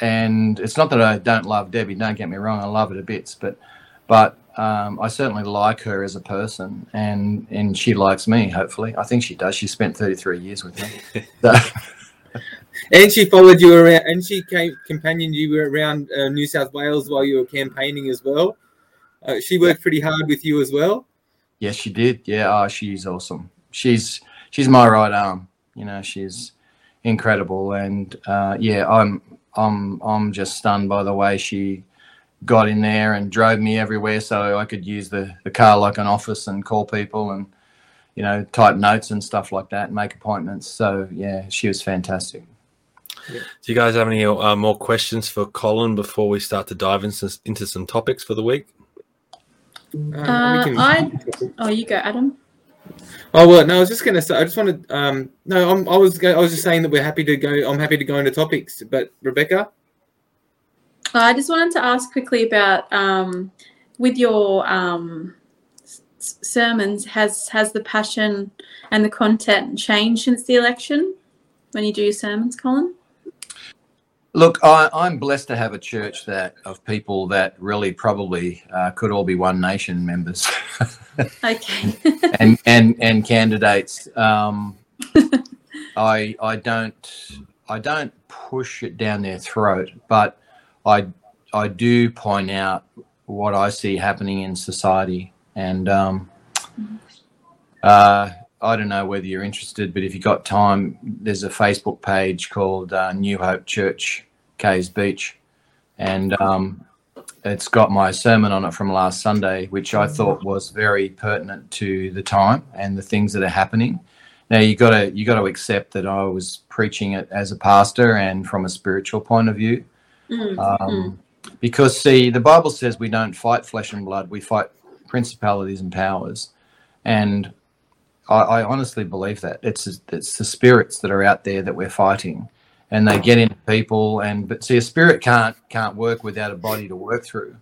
and it's not that I don't love Debbie. Don't get me wrong, I love her a bits, but but um, I certainly like her as a person, and and she likes me. Hopefully, I think she does. She spent thirty three years with me. So, And she followed you around, and she came companioned you around uh, New South Wales while you were campaigning as well. Uh, she worked pretty hard with you as well. Yes, she did. Yeah, oh, she's awesome. She's she's my right arm. You know, she's incredible, and uh, yeah, I'm I'm I'm just stunned by the way she got in there and drove me everywhere, so I could use the the car like an office and call people and you know type notes and stuff like that, and make appointments. So yeah, she was fantastic. Do you guys have any uh, more questions for Colin before we start to dive into, into some topics for the week? Um, Uh, we can- I- Oh, you go, Adam. Oh well, no, I was just gonna say. I just wanted. Um, no, I'm, I was. Go, I was just saying that we're happy to go. I'm happy to go into topics. But Rebecca, I just wanted to ask quickly about um, with your um, s- sermons. Has has the passion and the content changed since the election when you do your sermons, Colin? Look, I, I'm blessed to have a church that of people that really probably uh, could all be One Nation members Okay. and and and candidates. Um, I I don't I don't push it down their throat, but I I do point out what I see happening in society, and um, uh, I don't know whether you're interested, but if you've got time, there's a Facebook page called uh, New Hope Church Caves Beach, and um, it's got my sermon on it from last Sunday, which I thought was very pertinent to the time and the things that are happening. Now you got to you got to accept that I was preaching it as a pastor and from a spiritual point of view, Mm, um, because see the Bible says we don't fight flesh and blood, we fight principalities and powers, and I, I honestly believe that. It's it's the spirits that are out there that we're fighting, and they get into people. And but see, a spirit can't can't work without a body to work through,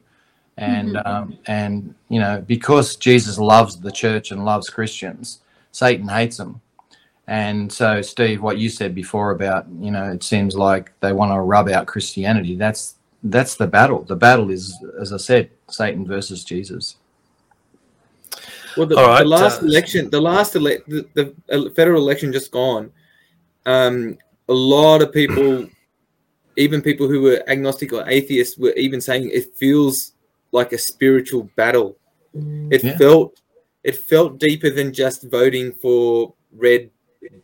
and um, and you know because Jesus loves the church and loves Christians, Satan hates them. And so, Steve, what you said before about you know it seems like they want to rub out Christianity. That's that's the battle. The battle is, as I said, Satan versus Jesus. well, the, All right, the last uh, election, the last ele- the, the uh, federal election just gone. Um, a lot of people, even people who were agnostic or atheists, were even saying it feels like a spiritual battle. It Yeah. felt it felt deeper than just voting for red,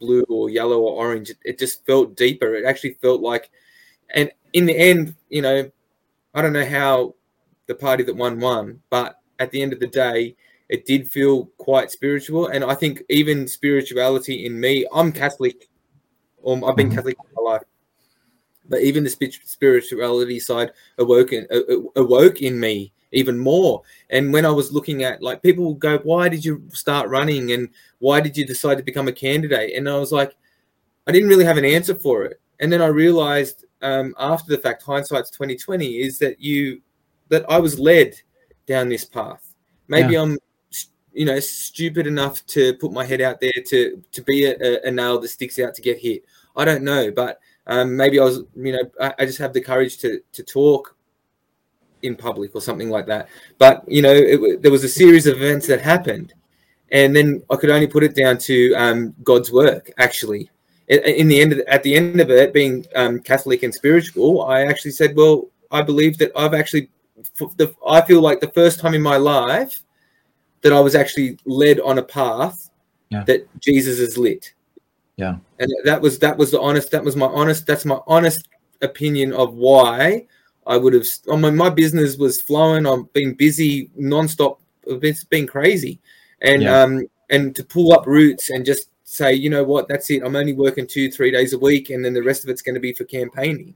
blue, or yellow or orange. It, just felt deeper. It actually felt like, and in the end, you know, I don't know how the party that won won, but at the end of the day, it did feel quite spiritual. And I think even spirituality in me, I'm Catholic, or I've been Mhm. Catholic my life, but even the spirituality side awoke in, awoke in me even more. And when I was looking at like people would go, "Why did you start running?" and "Why did you decide to become a candidate?" And I was like, I didn't really have an answer for it. And then I realized um, after the fact, hindsight's twenty twenty, is that you that I was led down this path. Maybe I'm, you know, stupid enough to put my head out there to to be a, a- a nail that sticks out to get hit. I don't know, but um, maybe I was, you know, I, I just have the courage to to talk in public or something like that. But you know, it, there was a series of events that happened, and then I could only put it down to um, God's work. Actually, in, the end, of, at the end of it, being um, Catholic and spiritual, I actually said, "Well, I believe that I've actually, the, I feel like the first time in my life that I was actually led on a path Yeah. that Jesus has lit. Yeah. And that was that was the honest that was my honest that's my honest opinion of why I would have I mean my business was flowing, I've been busy nonstop, it's been crazy. And Yeah. um and to pull up roots and just say, you know what, that's it. I'm only working two, three days a week, and then the rest of it's going to be for campaigning.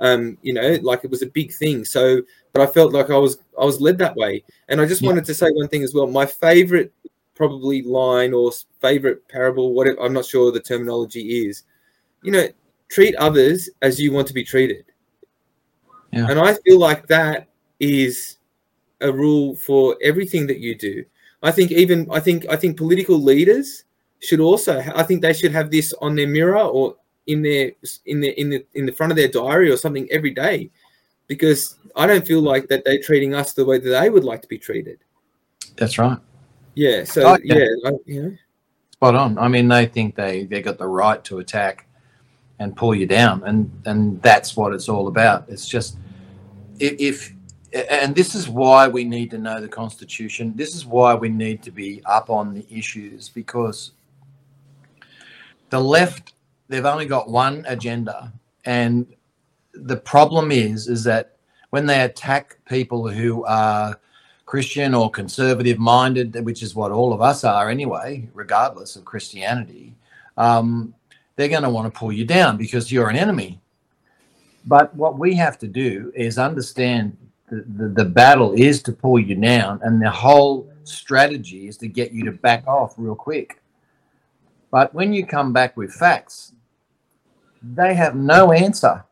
Um, you know, like it was a big thing. So, but I felt like I was I was led that way. And I just Yeah. wanted to say one thing as well. My favorite probably line or favorite parable, whatever I'm not sure the terminology is. You know, treat others as you want to be treated. Yeah. And I feel like that is a rule for everything that you do. I think even I think I think political leaders should also I think they should have this on their mirror or in their in their in the in the front of their diary or something every day because I don't feel like that they're treating us the way that they would like to be treated. That's right. Yeah. So Oh, yeah. yeah, I, you know, Spot on. I mean, they think they they got the right to attack and pull you down, and and that's what it's all about. It's just if, and this is why we need to know the Constitution. This is why we need to be up on the issues because the left they've only got one agenda, and the problem is is that when they attack people who are Christian or conservative minded, which is what all of us are anyway, regardless of Christianity, um, they're going to want to pull you down because you're an enemy. But what we have to do is understand the, the, the battle is to pull you down, and the whole strategy is to get you to back off real quick. But when you come back with facts, they have no answer.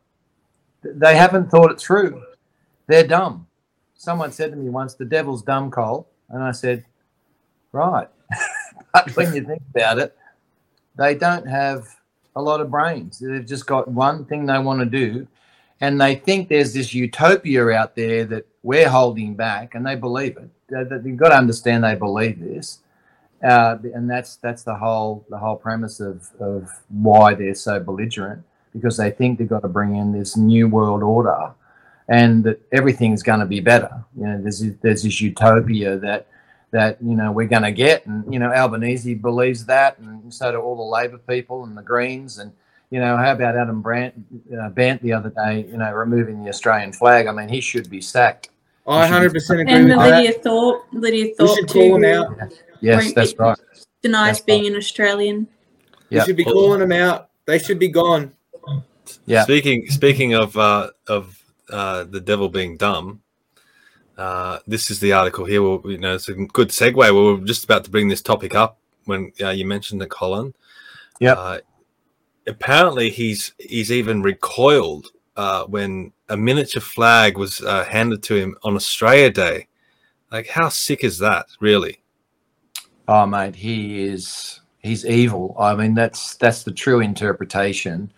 They haven't thought it through. They're dumb someone said to me once, "The devil's dumb, Cole," and I said, "Right." but when you think about it, they don't have a lot of brains. They've just got one thing they want to do, and they think there's this utopia out there that we're holding back, and they believe it. You've got to understand they believe this, uh, and that's that's the whole the whole premise of of why they're so belligerent because they think they've got to bring in this new world order and that everything's going to be better. You know, there's there's this utopia that that you know we're going to get, and you know Albanese believes that, and so do all the Labor people and the Greens, and you know how about Adam Brandt, uh, Bandt the other day, you know removing the Australian flag? I mean, he should be sacked. I 100% agree And with the that. Lydia Thorpe, Lydia We Thorpe should call too, them out. Yes, Right. that's right. denies That's being an Australian. We should be calling them out. They should be gone. Yeah. Speaking speaking of uh, of uh, the devil being dumb, uh, this is the article here. Well, you know, it's a good segue. We were just about to bring this topic up when uh, you mentioned it, Colin. Yep. Uh, apparently, he's he's even recoiled uh, when a miniature flag was uh, handed to him on Australia Day. Like, how sick is that, really? Oh, mate, he is he's evil. I mean, that's that's the true interpretation.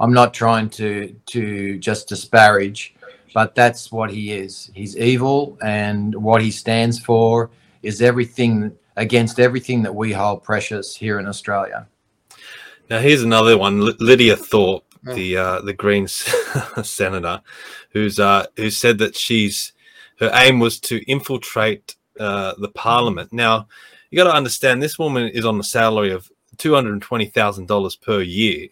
I'm not trying to to just disparage, but that's what he is. He's evil, and what he stands for is everything against everything that we hold precious here in Australia. Now here's another one, Ly- Lydia Thorpe, Oh. the uh, the Greens senator, who's uh, who said that she's her aim was to infiltrate uh, the parliament. Now you got to understand this woman is on a salary of two hundred twenty thousand dollars per year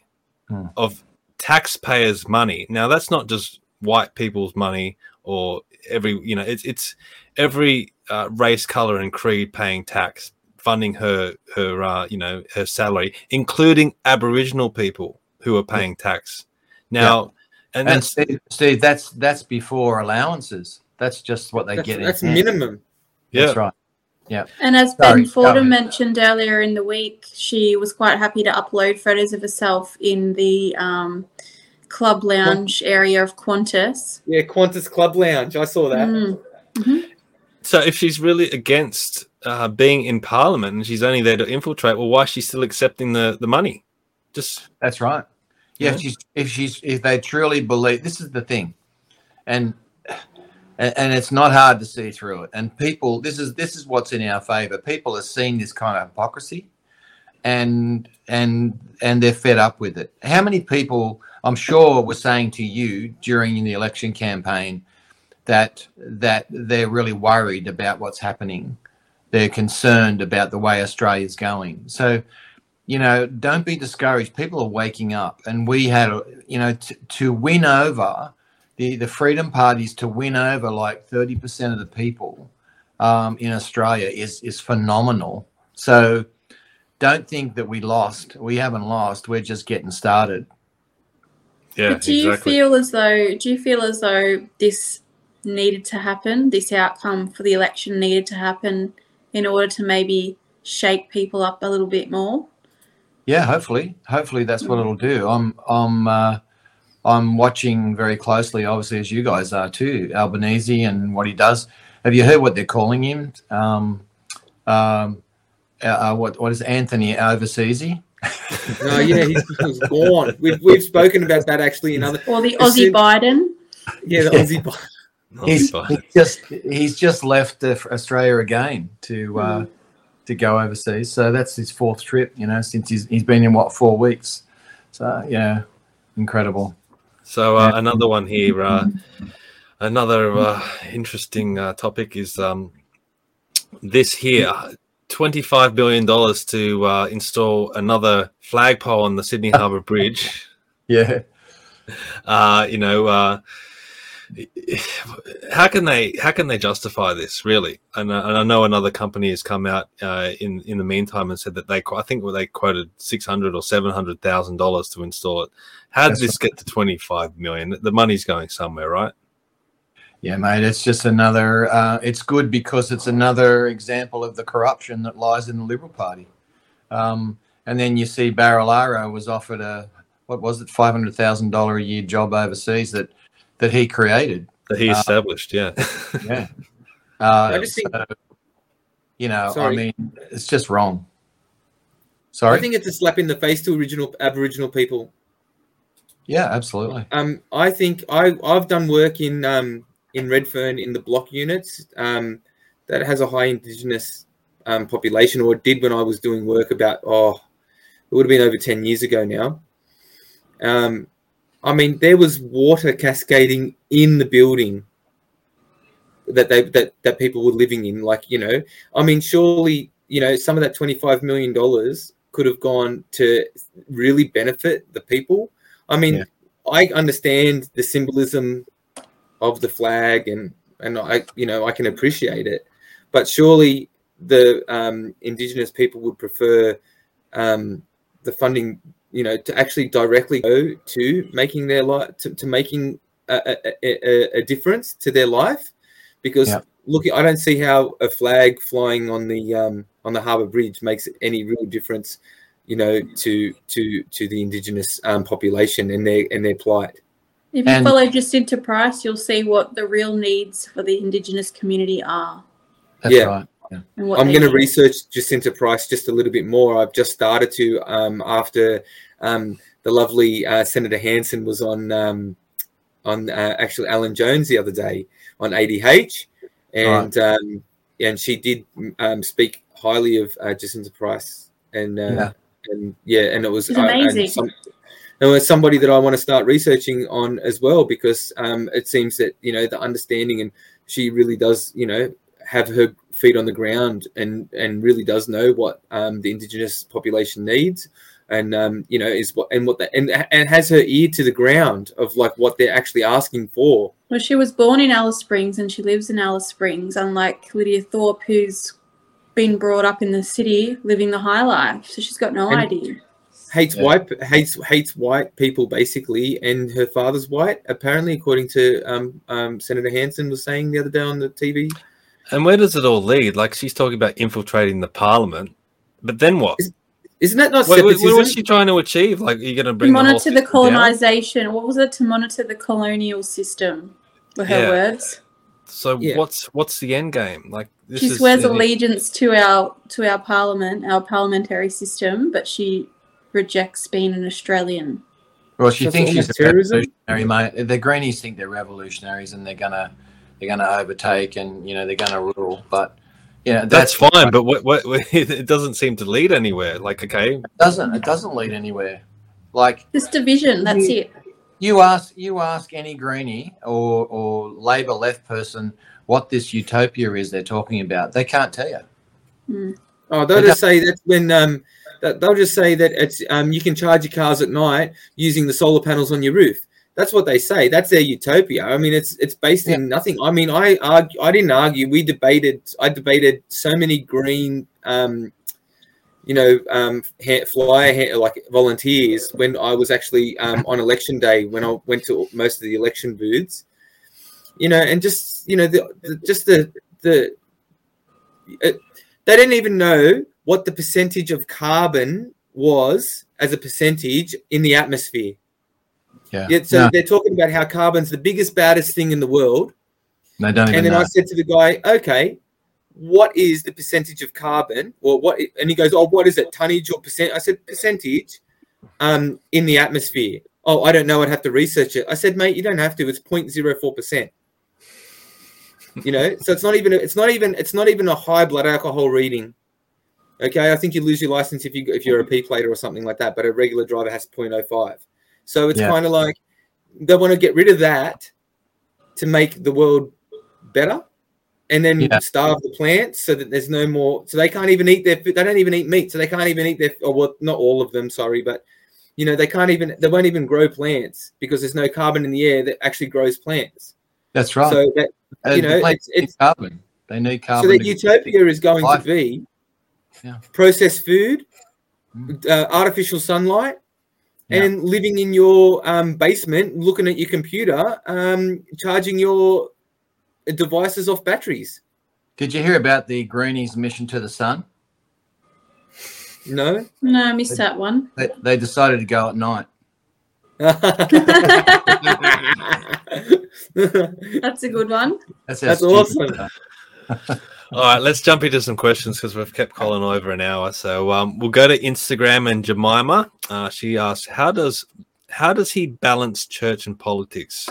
Hmm. of taxpayers' money. Now that's not just white people's money or every you know it's it's every uh, race, color, and creed paying tax funding her her uh, you know her salary, including Aboriginal people who are paying tax. Now, and And that's Steve, Steve, that's that's before allowances. That's just what they That's, get. in that's hand. minimum. yeah. That's right. Yeah. And as Sorry, Ben Fordham mentioned earlier in the week, she was quite happy to upload photos of herself in the um, club lounge area of Qantas. Yeah, Qantas Club Lounge. I saw that. Mm. So if she's really against uh, being in Parliament and she's only there to infiltrate, well, why is she still accepting the the money? Just That's right. Yeah, Yeah. if she's if she's if they truly believe this is the thing, and and and it's not hard to see through it. And people, this is this is what's in our favor. People are seeing this kind of hypocrisy, and and and they're fed up with it. How many people I'm sure were saying to you during the election campaign that that they're really worried about what's happening they're concerned about the way Australia's going. So, you know, don't be discouraged. People are waking up, and we had, you know, t- to win over the the Freedom parties to win over like thirty percent of the people um, in Australia is is phenomenal. So, don't think that we lost. We haven't lost. We're just getting started. Yeah, But do you feel as though do you feel as though this needed to happen? This outcome for the election needed to happen in order to maybe shake people up a little bit more? Yeah, hopefully, hopefully that's what it'll do. I'm, I'm, uh, I'm watching very closely, obviously as you guys are too, Albanese and what he does. Have you heard what they're calling him? Um, um, uh, uh, what, what is it, Anthony Overseas? No, yeah, he's, he's gone. We've we've spoken about that actually in other. Or the As Aussie soon- Biden? Yeah, the Aussie. Bi- Not He's, he's just, he's just left Australia again to, uh, to go overseas. So that's his fourth trip, you know, since he's, he's been in what four weeks. So yeah, incredible. So uh, another one here, uh, another uh, interesting uh, topic is um, this here: twenty-five billion dollars to uh, install another flagpole on the Sydney Harbour Bridge. Yeah. Uh, you know, uh, how can they how can they justify this really? And, uh, and I know another company has come out uh, in in the meantime and said that they I think they quoted six hundred or seven hundred thousand dollars to install it. How did That's this get to twenty five million? The money's going somewhere, right? Yeah, mate, it's just another. Uh, it's good because it's another example of the corruption that lies in the Liberal Party. Um, and then you see Barilaro was offered a what was it, five hundred thousand dollar a year job overseas that that he created. That he Uh, established, yeah. Yeah, uh, I just think- so, you know, I Sorry. mean, it's just wrong. Sorry. I think it's a slap in the face to original Aboriginal people. yeah, absolutely. Um, I think I I've done work in um in Redfern in the block units um that has a high Indigenous um, population, or did when I was doing work about oh, it would have been over ten years ago now. Um, I mean, there was water cascading in the building that they that that people were living in. Like you know, I mean, surely you know some of that twenty five million dollars could have gone to really benefit the people. I mean, Yeah. I understand the symbolism of the flag, and and I you know I can appreciate it, but surely the um, indigenous people would prefer um, the funding, you know, to actually directly go to making their life to, to making a, a, a, difference to their life, because Yeah. look, I don't see how a flag flying on the um, on the harbour bridge makes any real difference, you know, to to to the indigenous um, population and their and their plight. If you And- follow Jacinta Price, you'll see what the real needs for the Indigenous community are. That's Yeah. right. And what I'm going to research Jacinta Price just a little bit more. I've just started to um, after um, the lovely uh, Senator Hanson was on um, on uh, actually Alan Jones the other day on ADH, and um, and she did um, speak highly of uh, Jacinta Price, and uh, Yeah. and yeah, and it was uh, amazing. some- and it was somebody that I want to start researching on as well because um, it seems that you know the understanding and she really does you know have her feet on the ground and and really does know what um, the indigenous population needs and um, you know is what and what the, and and has her ear to the ground of like what they're actually asking for. Well, she was born in Alice Springs and she lives in Alice Springs, unlike Lydia Thorpe, who's been brought up in the city living the high life. So she's got no And- idea. Hates Yeah. white hates hates white people basically, and her father's white apparently, according to um, um, Senator Hanson was saying the other day on the TV. And where does it all lead? Like she's talking about infiltrating the parliament, but then what? Isn't that not What, what, what was she trying to achieve? Like you're going to To bring the whole monitor the system down? colonization. What was it? To monitor the colonial system, were her Yeah. words. So Yeah. what's what's the end game? Like this she swears an- allegiance to our to our parliament, our parliamentary system, but she rejects being an Australian. Well, she That's thinks she's a terrorism. revolutionary, mate. The Greenies think they're revolutionaries and they're gonna they're gonna overtake and you know they're gonna rule. But yeah, That's fine, but what, what, it doesn't seem to lead anywhere. Like, okay, it doesn't it doesn't lead anywhere. Like This division, that's You- it. you ask you ask any Greenie or or Labor left person what this utopia is they're talking about, they can't tell you. Oh, they'll But just say that's when um, that they'll just say that it's um, you can charge your cars at night using the solar panels on your roof. That's what they say. That's their utopia. I mean, it's it's based in nothing. I mean, I argue, I didn't argue. We debated. I debated so many green, um, you know, um, ha- flyer ha- like volunteers when I was actually um, on election day when I went to most of the election booths. You know, and just you know the, the just the the it, they didn't even know what the percentage of carbon was as a percentage in the atmosphere. Yeah. Yet, so No, they're talking about how carbon's the biggest, baddest thing in the world. they don't even And then know. I said to the guy, okay, what is the percentage of carbon? Or what? And he goes, oh, what is it? Tonnage or percent? I said, percentage um, in the atmosphere. Oh, I don't know. I'd have to research it. I said, mate, you don't have to. It's 0.04%. You know, so it's not even it's not even it's not even a high blood alcohol reading. Okay, I think you lose your license if you if you're a P plater or something like that, but a regular driver has 0.05. So it's Yeah. kind of like they want to get rid of that to make the world better, and then Yeah. starve the plants so that there's no more. So they can't even eat their food. They don't even eat meat, so they can't even eat their. Or well, not all of them, sorry, but you know they can't even they won't even grow plants because there's no carbon in the air that actually grows plants. That's right. So that Uh, you the know, plants it's- it's- carbon. They need carbon. so that utopia is going life. to be Yeah. processed food, Mm. uh, artificial sunlight, Yeah. and living in your um, basement, looking at your computer, um, charging your devices off batteries. Did you hear about the Greenies' mission to the sun? No. No, I missed that one. They, they decided to go at night. That's a good one. That's, That's awesome. All right, let's jump into some questions because we've kept Colin over an hour. So um, we'll go to Instagram and Jemima. Uh, she asked, "How does how does he balance church and politics?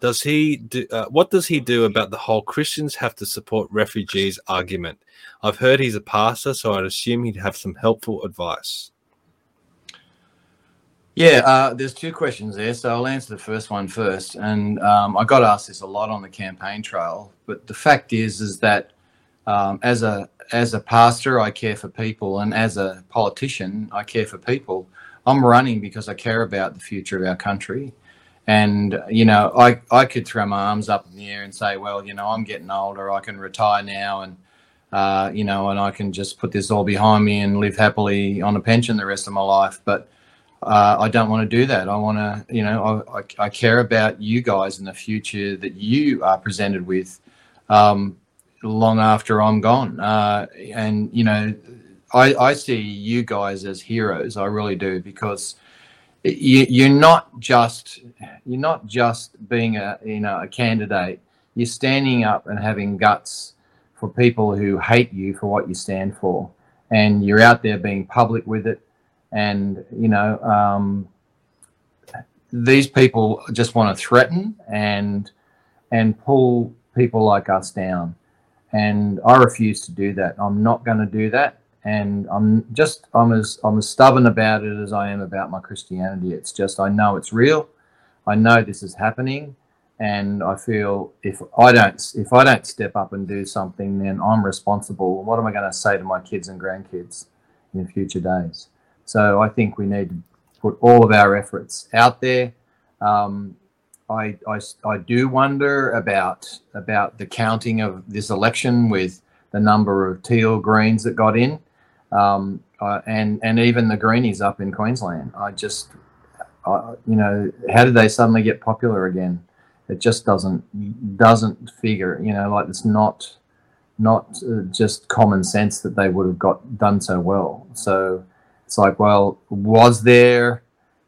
Does he do uh, what does he do about the whole Christians have to support refugees argument? I've heard he's a pastor, so I'd assume he'd have some helpful advice." Yeah, uh, there's two questions there, so I'll answer the first one first. And um, I got asked this a lot on the campaign trail, but the fact is, is that um, as a as a pastor, I care for people, and as a politician, I care for people. I'm running because I care about the future of our country, and you know, I I could throw my arms up in the air and say, well, you know, I'm getting older, I can retire now, and uh, you know, and I can just put this all behind me and live happily on a pension the rest of my life, but uh, I don't want to do that. I want to, you know, I, I, I care about you guys and the future that you are presented with um, long after I'm gone. Uh, and, you know, I, I see you guys as heroes. I really do because you, you're not just you're not just being a you know a candidate. You're standing up and having guts for people who hate you for what you stand for, and you're out there being public with it and you know um, these people just want to threaten and and pull people like us down and i refuse to do that. I'm not going to do that. And i'm just i'm as i'm as stubborn about it as i am about my christianity. It's just i know it's real. I know this is happening. And i feel if i don't if i don't step up and do something then i'm responsible. What am i going to say to my kids and grandkids in future days? So I think we need to put all of our efforts out there. Um, I, I, I do wonder about about the counting of this election with the number of teal greens that got in, um, uh, and and even the greenies up in Queensland. I just, uh, you know, how did they suddenly get popular again? It just doesn't doesn't figure. You know, like it's not not uh, just common sense that they would have got done so well. So it's like, well, was there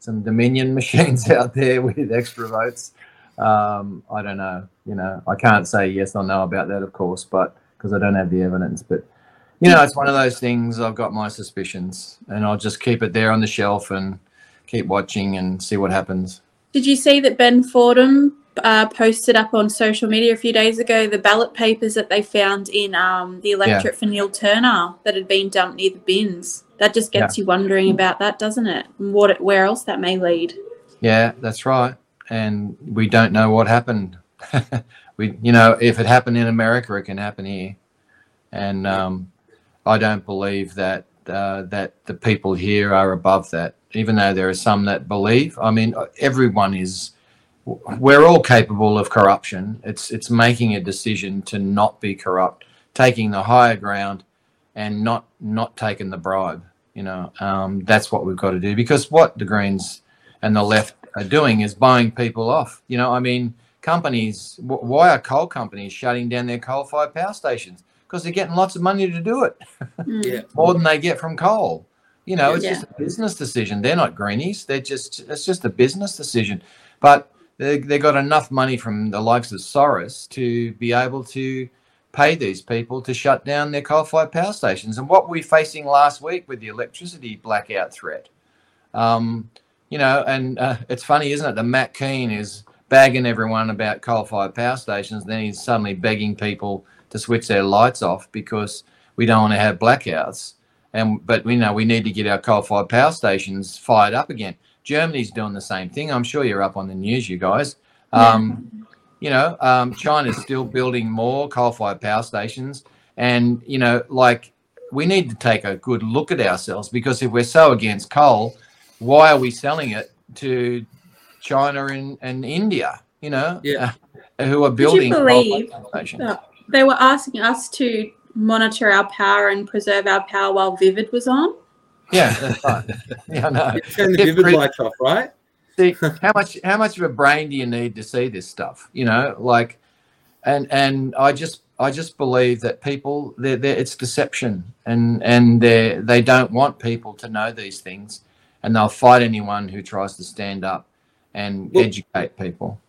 some Dominion machines out there with extra votes? Um, I don't know. You know, I can't say yes or no about that, of course, but because I don't have the evidence. But you know, it's one of those things. I've got my suspicions, and I'll just keep it there on the shelf and keep watching and see what happens. Did you see that Ben Fordham uh, posted up on social media a few days ago the ballot papers that they found in um, the electorate for Neil Turner that had been dumped near the bins? That just gets you wondering about that, doesn't it? What, where else that may lead. Yeah, that's right. And we don't know what happened. we, you know, if it happened in America, it can happen here. And um, I don't believe that uh, that the people here are above that. Even though there are some that believe. I mean, everyone is. We're all capable of corruption. It's it's making a decision to not be corrupt, taking the higher ground, and not not taking the bribe. You know, um, that's what we've got to do. Because what the Greens and the left are doing is buying people off. You know, I mean, companies. Why are coal companies shutting down their coal-fired power stations? Because they're getting lots of money to do it, Yeah. more than they get from coal. You know, it's Yeah. just a business decision. They're not greenies. They're just it's just a business decision. But they they got enough money from the likes of Soros to be able to pay these people to shut down their coal-fired power stations. And what were we're facing last week with the electricity blackout threat, um, you know, and uh, it's funny, isn't it? The Matt Kean is bagging everyone about coal-fired power stations, then he's suddenly begging people to switch their lights off because we don't want to have blackouts. And but we know we need to get our coal-fired power stations fired up again. Germany's doing the same thing. I'm sure you're up on the news, you guys. Um, you know, um, China's still building more coal-fired power stations, and you know, like we need to take a good look at ourselves because if we're so against coal, why are we selling it to China and, and India? You know, Yeah. uh, who are you building believe coal-fired stations? they were asking us to monitor our power and preserve our power while Vivid was on. Yeah, that's right. Yeah, I know. You turn the vivid lights off, right? See how much how much of a brain do you need to see this stuff you know like and and i just i just believe that people they're, they're, it's deception and and they they don't want people to know these things and they'll fight anyone who tries to stand up and Well- educate people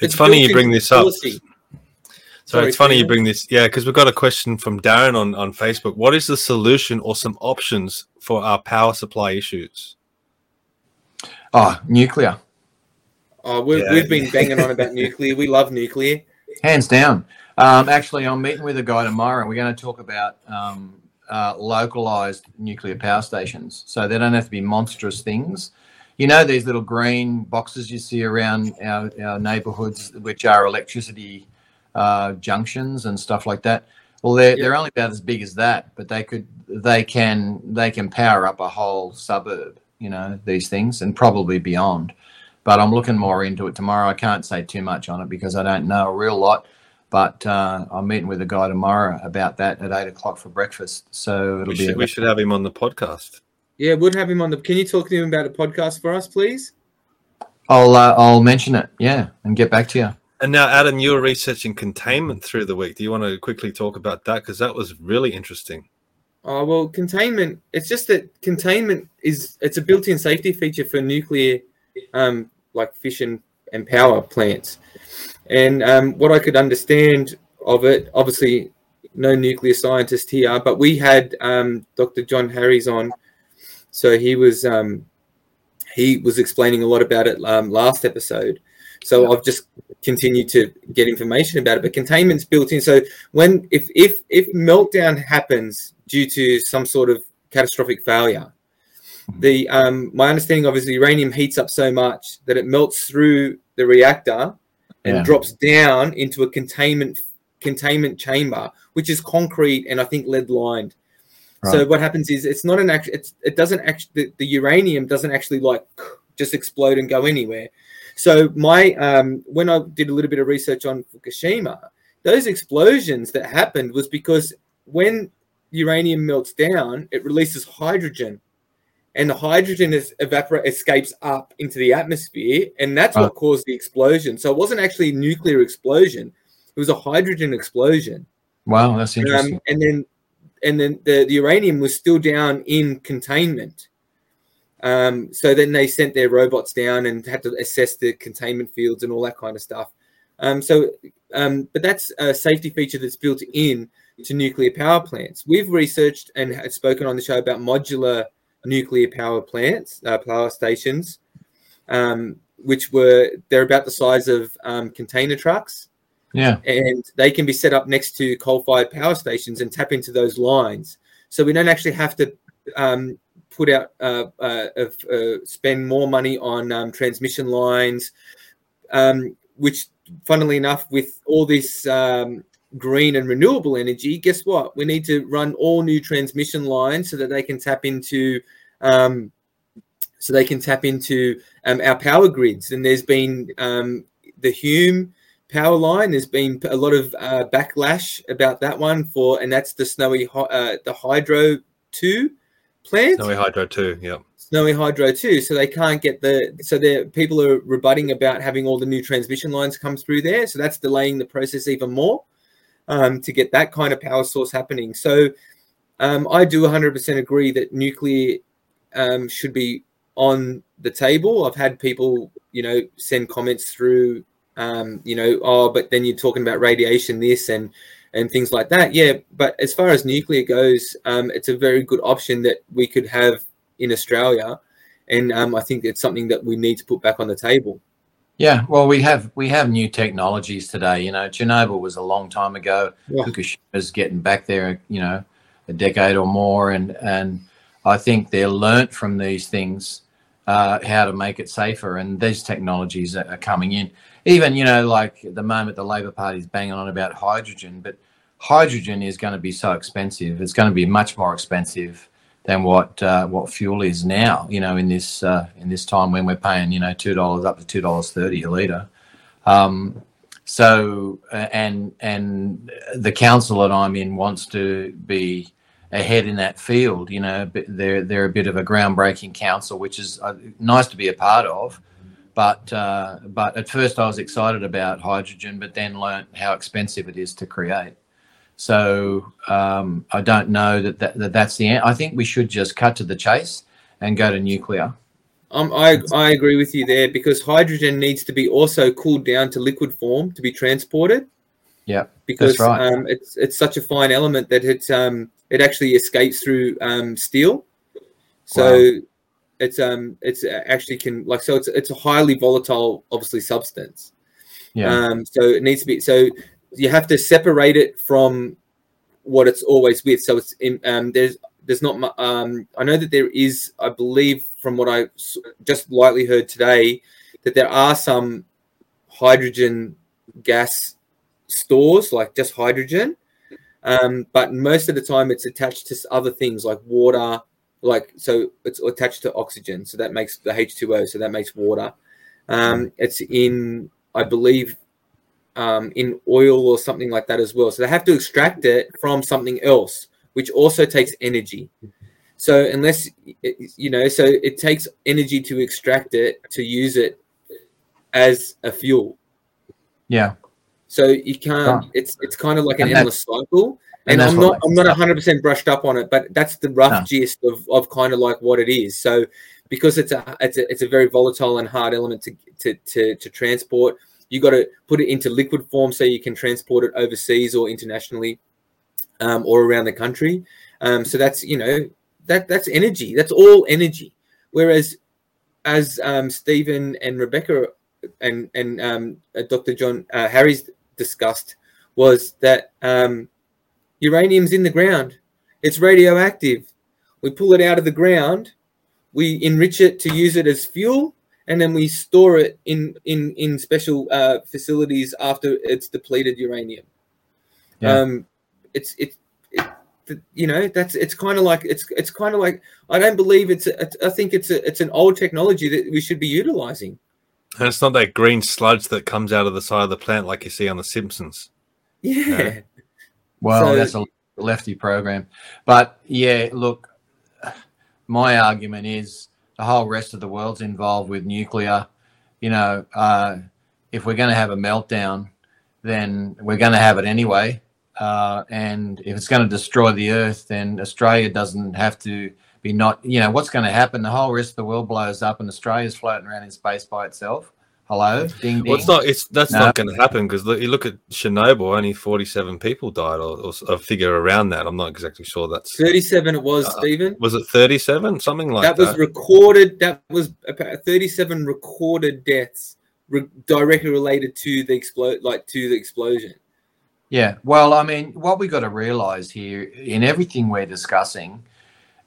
It's, funny you bring into this up. policy. So Sorry, it's funny you bring this, yeah, because we've got a question from Darren on, on Facebook. What is the solution or some options for our power supply issues? Oh nuclear. Oh, we've, Yeah. we've been banging on about nuclear. We love nuclear. hands down. Um, actually i'm meeting with a guy tomorrow we're going to talk about um, uh, localized nuclear power stations. So they don't have to be monstrous things. You know these little green boxes you see around our, our neighborhoods which are electricity uh, junctions and stuff like that? Well they're, they're only about as big as that but they could they can they can power up a whole suburb you know these things and probably beyond but i'm looking more into it tomorrow i can't say too much on it because i don't know a real lot but uh, i'm meeting with a guy tomorrow about that at eight o'clock for breakfast so it'll We be should, we should have him on the podcast. Yeah, we'll have him on the. Can you talk to him about a podcast for us, please? i'll uh, i'll mention it yeah and get back to you And now, Adam, you were researching containment through the week. Do you want to quickly talk about that? Because that was really interesting. Oh well, containment. It's just that containment is it's a built-in safety feature for nuclear, um, like fission and power plants. And um, what I could understand of it, obviously, no nuclear scientist here, but we had um, Dr. John Harries on, so he was um, he was explaining a lot about it um, last episode. So I've just continued to get information about it. But containment's built in. So when if if if meltdown happens due to some sort of catastrophic failure, the um, my understanding of is the uranium heats up so much that it melts through the reactor and Yeah. drops down into a containment containment chamber, which is concrete and I think lead lined. So what happens is it's not an. It's, it doesn't actually the, the uranium doesn't actually like just explode and go anywhere. So my um, when I did a little bit of research on Fukushima, those explosions that happened was because when uranium melts down, it releases hydrogen, and the hydrogen is evaporate escapes up into the atmosphere, and that's what Right. caused the explosion. So it wasn't actually a nuclear explosion; it was a hydrogen explosion. wow that's interesting Um, and then and then the, the uranium was still down in containment. Um, so then they sent their robots down and had to assess the containment fields and all that kind of stuff. Um, so, um, but that's a safety feature that's built in to nuclear power plants. We've researched and had spoken on the show about modular nuclear power plants, uh, power stations, um, which were they're about the size of um, container trucks yeah and they can be set up next to coal-fired power stations and tap into those lines. So we don't actually have to um, put out uh, uh, uh, spend more money on um, transmission lines, um, which, funnily enough, with all this um, green and renewable energy, guess what? We need to run all new transmission lines so that they can tap into um, so they can tap into um, our power grids. And there's been um, the Hume power line. There's been a lot of uh, backlash about that one for, and that's the Snowy uh, the Hydro Two plant. Snowy Hydro Two, yeah. Snowy Hydro Two, so they can't get the so the people are rebutting about having all the new transmission lines come through there, so that's delaying the process even more um, to get that kind of power source happening. So um, I do 100% agree that nuclear um, should be on the table. I've had people, you know, send comments through, um, you know, oh, but then you're talking about radiation, this and and things like that. Yeah, but as far as nuclear goes, um, it's a very good option that we could have in Australia, and um, I think it's something that we need to put back on the table. Yeah, well, we have we have new technologies today. You know, Chernobyl was a long time ago. Yeah. Fukushima's getting back there. You know, a decade or more, and and I think they're learnt from these things uh, how to make it safer, and these technologies are, are coming in. Even you know, like at the moment, the Labor Party's banging on about hydrogen, but hydrogen is going to be so expensive. It's going to be much more expensive than what uh, what fuel is now. You know, in this uh, in this time when we're paying you know two dollars up to two dollars thirty a liter. Um, so and and the council that I'm in wants to be ahead in that field. You know, they're they're a bit of a groundbreaking council, which is uh, nice to be a part of. But uh, but at first I was excited about hydrogen, but then learnt how expensive it is to create. So um, I don't know that, that, that that's the end. I think we should just cut to the chase and go to nuclear. Um, I, I agree with you there because hydrogen needs to be also cooled down to liquid form to be transported. Yeah, because right. um, it's it's such a fine element that it um, it actually escapes through um, steel. So wow. it's um it's actually can like so it's it's a highly volatile obviously substance. Yeah. Um, so it needs to be so you have to separate it from what it's always with. So it's in, um, there's there's not um, I know that there is I believe from what I just lightly heard today that there are some hydrogen gas stores like just hydrogen, um, but most of the time it's attached to other things like water, like so it's attached to oxygen, so that makes the H two O, so that makes water. Um, it's in I believe um, in oil or something like that as well. So they have to extract it from something else, which also takes energy. So unless you know, so it takes energy to extract it to use it as a fuel. Yeah. So you can't. Oh. It's it's kind of like an endless cycle. And, and I'm not I'm not 100 percent brushed up on it, but that's the rough no. gist of, of kind of like what it is. So because it's a it's a it's a very volatile and hard element to to to, to transport you got to put it into liquid form so you can transport it overseas or internationally um, or around the country. Um, so that's you know that that's energy. That's all energy. Whereas, as um, Stephen and Rebecca and and um, uh, Dr. John uh, Harries discussed, was that um, uranium's in the ground. It's radioactive. We pull it out of the ground. We enrich it to use it as fuel and then we store it in in in special uh, facilities after it's depleted uranium. Yeah. Um, it's it's it, you know that's it's kind of like it's it's kind of like I don't believe it's a, I think it's a, it's an old technology that we should be utilizing. And it's not that green sludge that comes out of the side of the plant like you see on The Simpsons. Yeah. Well, so, that's a lefty program, but yeah, look, my argument is the whole rest of the world's involved with nuclear. You know, uh, if we're going to have a meltdown, then we're going to have it anyway. Uh, and if it's going to destroy the earth, then Australia doesn't have to be not. You know, what's going to happen? The whole rest of the world blows up, and Australia's floating around in space by itself. Hello, ding ding. Well, it's not. It's that's no. not going to happen because you look at Chernobyl. Only forty-seven people died, or, or, a figure around that. I'm not exactly sure. That's thirty-seven. It was uh, Stephen. Was it thirty-seven? Something like that. That was recorded. That was thirty-seven recorded deaths re- directly related to the explode, like to the explosion. Yeah. Well, I mean, what we got to realize here in everything we're discussing,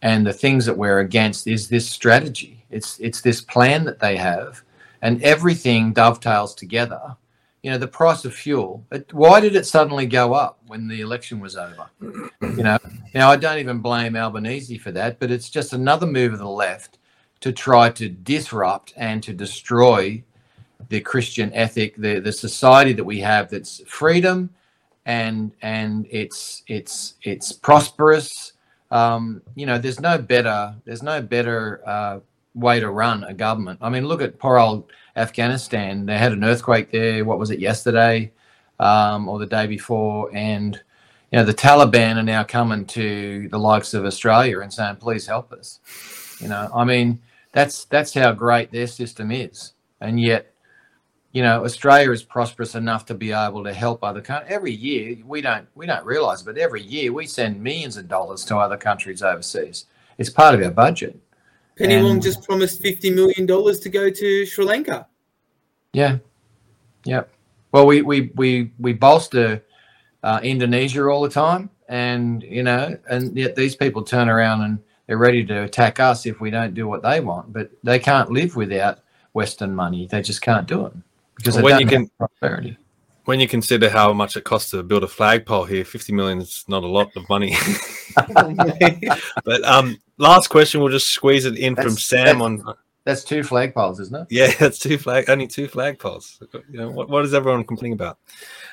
and the things that we're against, is this strategy. It's it's this plan that they have and everything dovetails together you know, the price of fuel. It, why did it suddenly go up when the election was over? You know, now I don't even blame Albanese for that, but it's just another move of the left to try to disrupt and to destroy the Christian ethic, the the society that we have that's freedom and and it's it's it's prosperous. Um, you know, there's no better there's no better uh, way to run a government. I mean, look at poor old Afghanistan. They had an earthquake there. What was it yesterday um, or the day before? And you know, the Taliban are now coming to the likes of Australia and saying, "Please help us." You know, I mean, that's that's how great their system is, and yet you know, Australia is prosperous enough to be able to help other countries. Every year, we don't we don't realise, but every year we send millions of dollars to other countries overseas. It's part of our budget. Penny And- Wong just promised fifty million dollars to go to Sri Lanka. Yeah, yep. Well, we we we we bolster uh, Indonesia all the time, and you know, and yet these people turn around and they're ready to attack us if we don't do what they want. But they can't live without Western money. They just can't do it because they When don't you have prosperity. When you consider how much it costs to build a flagpole here, 50 million is not a lot of money. but um, last question, we'll just squeeze it in from Sam that's- on. That's two flagpoles, isn't it? Yeah, that's two flag, only two flagpoles. You know, what, what is everyone complaining about?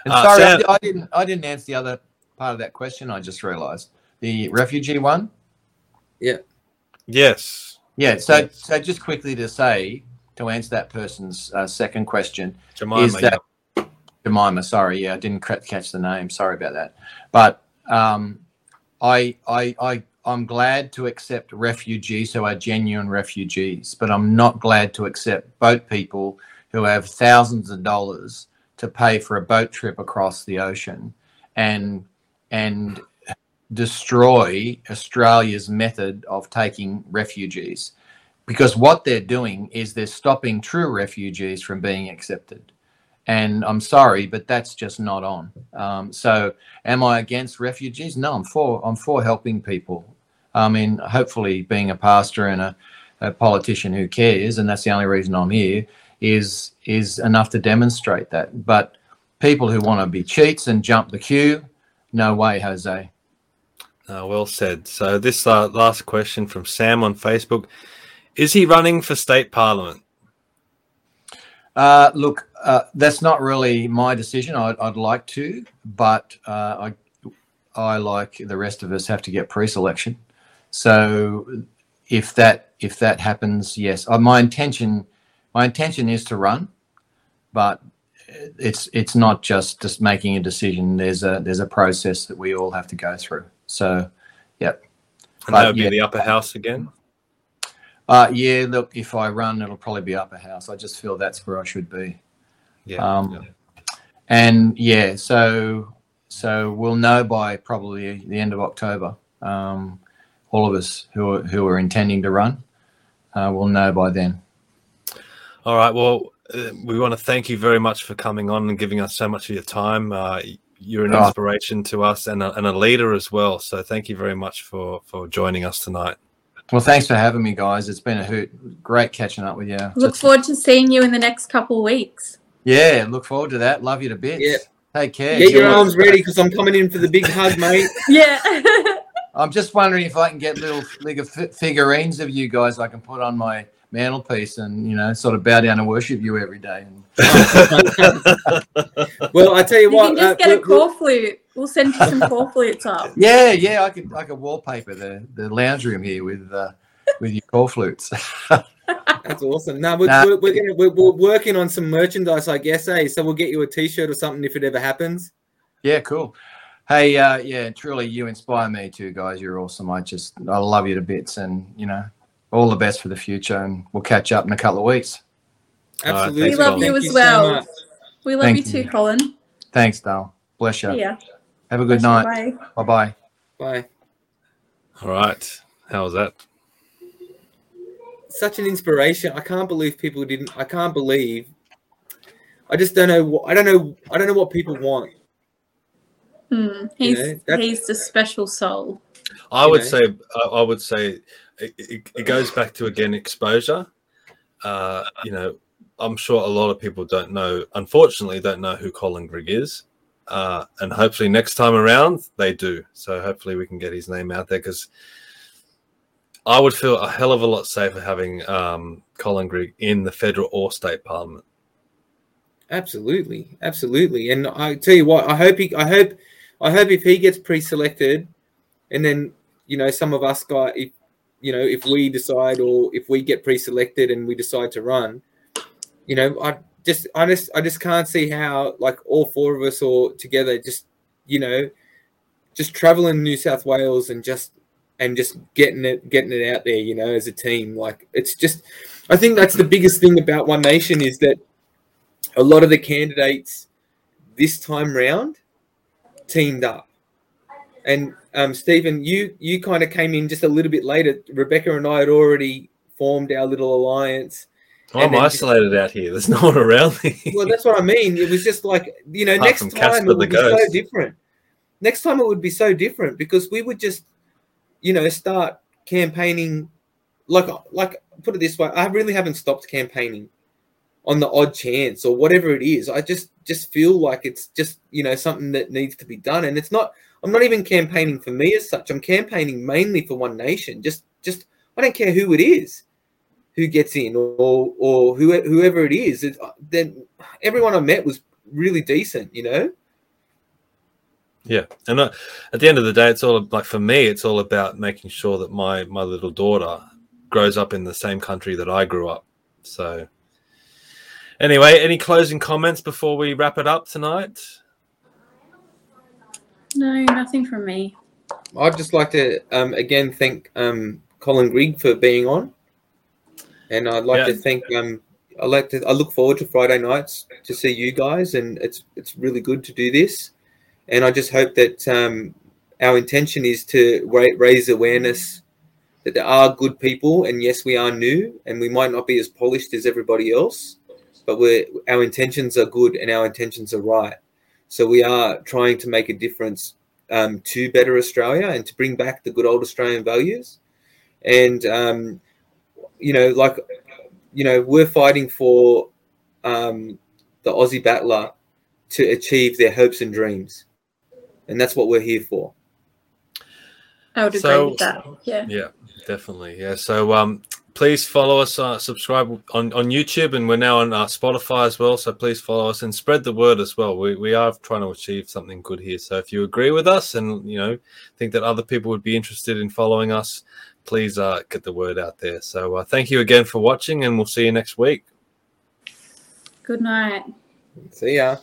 And Uh, sorry, Sam- I, I didn't. I didn't answer the other part of that question. I just realised the refugee one. Yeah. Yes, Yeah. So, so just quickly to say to answer that person's uh, second question, Jemima. is that Jemima? Sorry, yeah, I didn't catch the name. Sorry about that. But um, I, I, I, I'm glad to accept refugees who are genuine refugees, but I'm not glad to accept boat people who have thousands of dollars to pay for a boat trip across the ocean, and and destroy Australia's method of taking refugees. Because what they're doing is they're stopping true refugees from being accepted. And I'm sorry, but that's just not on. Um, so, am I against refugees? No, I'm for. I'm for helping people. I mean, hopefully, being a pastor and a, a politician who cares, and that's the only reason I'm here, is is enough to demonstrate that. But people who want to be cheats and jump the queue, no way, Jose. Uh, well said. So this uh, last question from Sam on Facebook: Is he running for state parliament? Uh, look, uh, that's not really my decision. I'd, I'd like to, but uh, I, I like the rest of us have to get pre-selection. So if that if that happens, yes, uh, my intention my intention is to run, but it's it's not just just making a decision. There's a there's a process that we all have to go through. So, yep. And But, that would yeah. be the upper house again. Uh, yeah, look, if I run, it'll probably be upper house. I just feel that's where I should be. Yeah. Um, yeah. And yeah, so so we'll know by probably the end of October. Um, all of us who are, who are intending to run, uh, will know by then. All right. Well, uh, we want to thank you very much for coming on and giving us so much of your time. Uh, you're an Oh. inspiration to us and a, and a leader as well. So thank you very much for for joining us tonight. Well, thanks for having me, guys. It's been a hoot. Great catching up with you. Look Just- forward to seeing you in the next couple weeks. yeah, look forward to that. Love you to bits. Yeah. Take care. Get your arms ready because I'm coming in for the big hug, mate. Yeah. I'm just wondering if I can get little little figurines of you guys I can put on my mantelpiece and you know sort of bow down and worship you every day. Well, I tell you, you what, can just uh, get a we'll- we'll- flute. We'll send you some corflutes up. Yeah, yeah, I could I could wallpaper the the lounge room here with uh, with your corflutes. That's awesome. No, we're, Nah. we're, we're, gonna, we're, we're working on some merchandise, I guess, eh? So we'll get you a T-shirt or something if it ever happens. yeah, cool. Hey, uh, yeah, truly, you inspire me too, guys. You're awesome. I just I love you to bits, and you know, all the best for the future. And we'll catch up in a couple of weeks. All right, Absolutely. thanks, We love Colin. you as well. much. We love Thank you too, you. Colin. Thanks, Dale. Bless you. Yeah. Have a good night. Bye. Bye bye. Bye. All right. How was that? Such an inspiration. I can't believe people didn't. I can't believe. I just don't know. what- I don't know. I don't know what people want. Hmm. He's know, he's the special soul. I would know? say I- I would say it, it, it goes back to again exposure. Uh, you know, I'm sure a lot of people don't know, unfortunately, don't know who Colin Grigg is. Uh, and hopefully next time around they do. So hopefully we can get his name out there because I would feel a hell of a lot safer having um, Colin Grigg in the federal or state parliament. Absolutely, absolutely. And I tell you what, I hope he, I hope, I hope if he gets pre-selected, and then you know some of us got, if you know, if we decide or if we get pre-selected and we decide to run, you know, I just, I just, I just can't see how like all four of us or together, just you know, just traveling New South Wales and just and just getting it, getting it out there, you know, as a team. Like it's just, I think that's the biggest thing about One Nation is that a lot of the candidates this time round teamed up. And um, Stephen, you you kind of came in just a little bit later. Rebecca and I had already formed our little alliance. I'm isolated just, out here. There's no one around me. well, that's what I mean. It was just like you know, Apart next time it would be ghost. so different. Next time it would be so different because we would just, you know, start campaigning. Like, like put it this way, I really haven't stopped campaigning on the odd chance or whatever it is. I just just feel like it's just you know something that needs to be done, and it's not. I'm not even campaigning for me as such. I'm campaigning mainly for One Nation. Just just I don't care who it is, who gets in or or who, whoever it is. It, then everyone I met was really decent, you know. Yeah, and uh, at the end of the day, it's all like for me, it's all about making sure that my my little daughter grows up in the same country that I grew up. So Anyway, any closing comments before we wrap it up tonight? No, nothing from me. I'd just like to um, again thank um, Colin Grigg for being on, and I'd like yeah. to thank. Um, I like to. I look forward to Friday nights to see you guys, and it's it's really good to do this. And I just hope that um, our intention is to raise awareness that there are good people, and yes, we are new, and we might not be as polished as everybody else, but we're our intentions are good and our intentions are right. So we are trying to make a difference um, to better Australia and to bring back the good old Australian values. And um, you know, like you know, we're fighting for um, the Aussie battler to achieve their hopes and dreams, and that's what we're here for. I would agree so, with that. Yeah. Yeah, definitely. Yeah. So um, please follow us, uh, subscribe on, on YouTube, and we're now on uh, Spotify as well. So please follow us and spread the word as well. We, we are trying to achieve something good here. So if you agree with us and you know think that other people would be interested in following us, please uh, get the word out there. So uh, thank you again for watching, and we'll see you next week. Good night. See ya.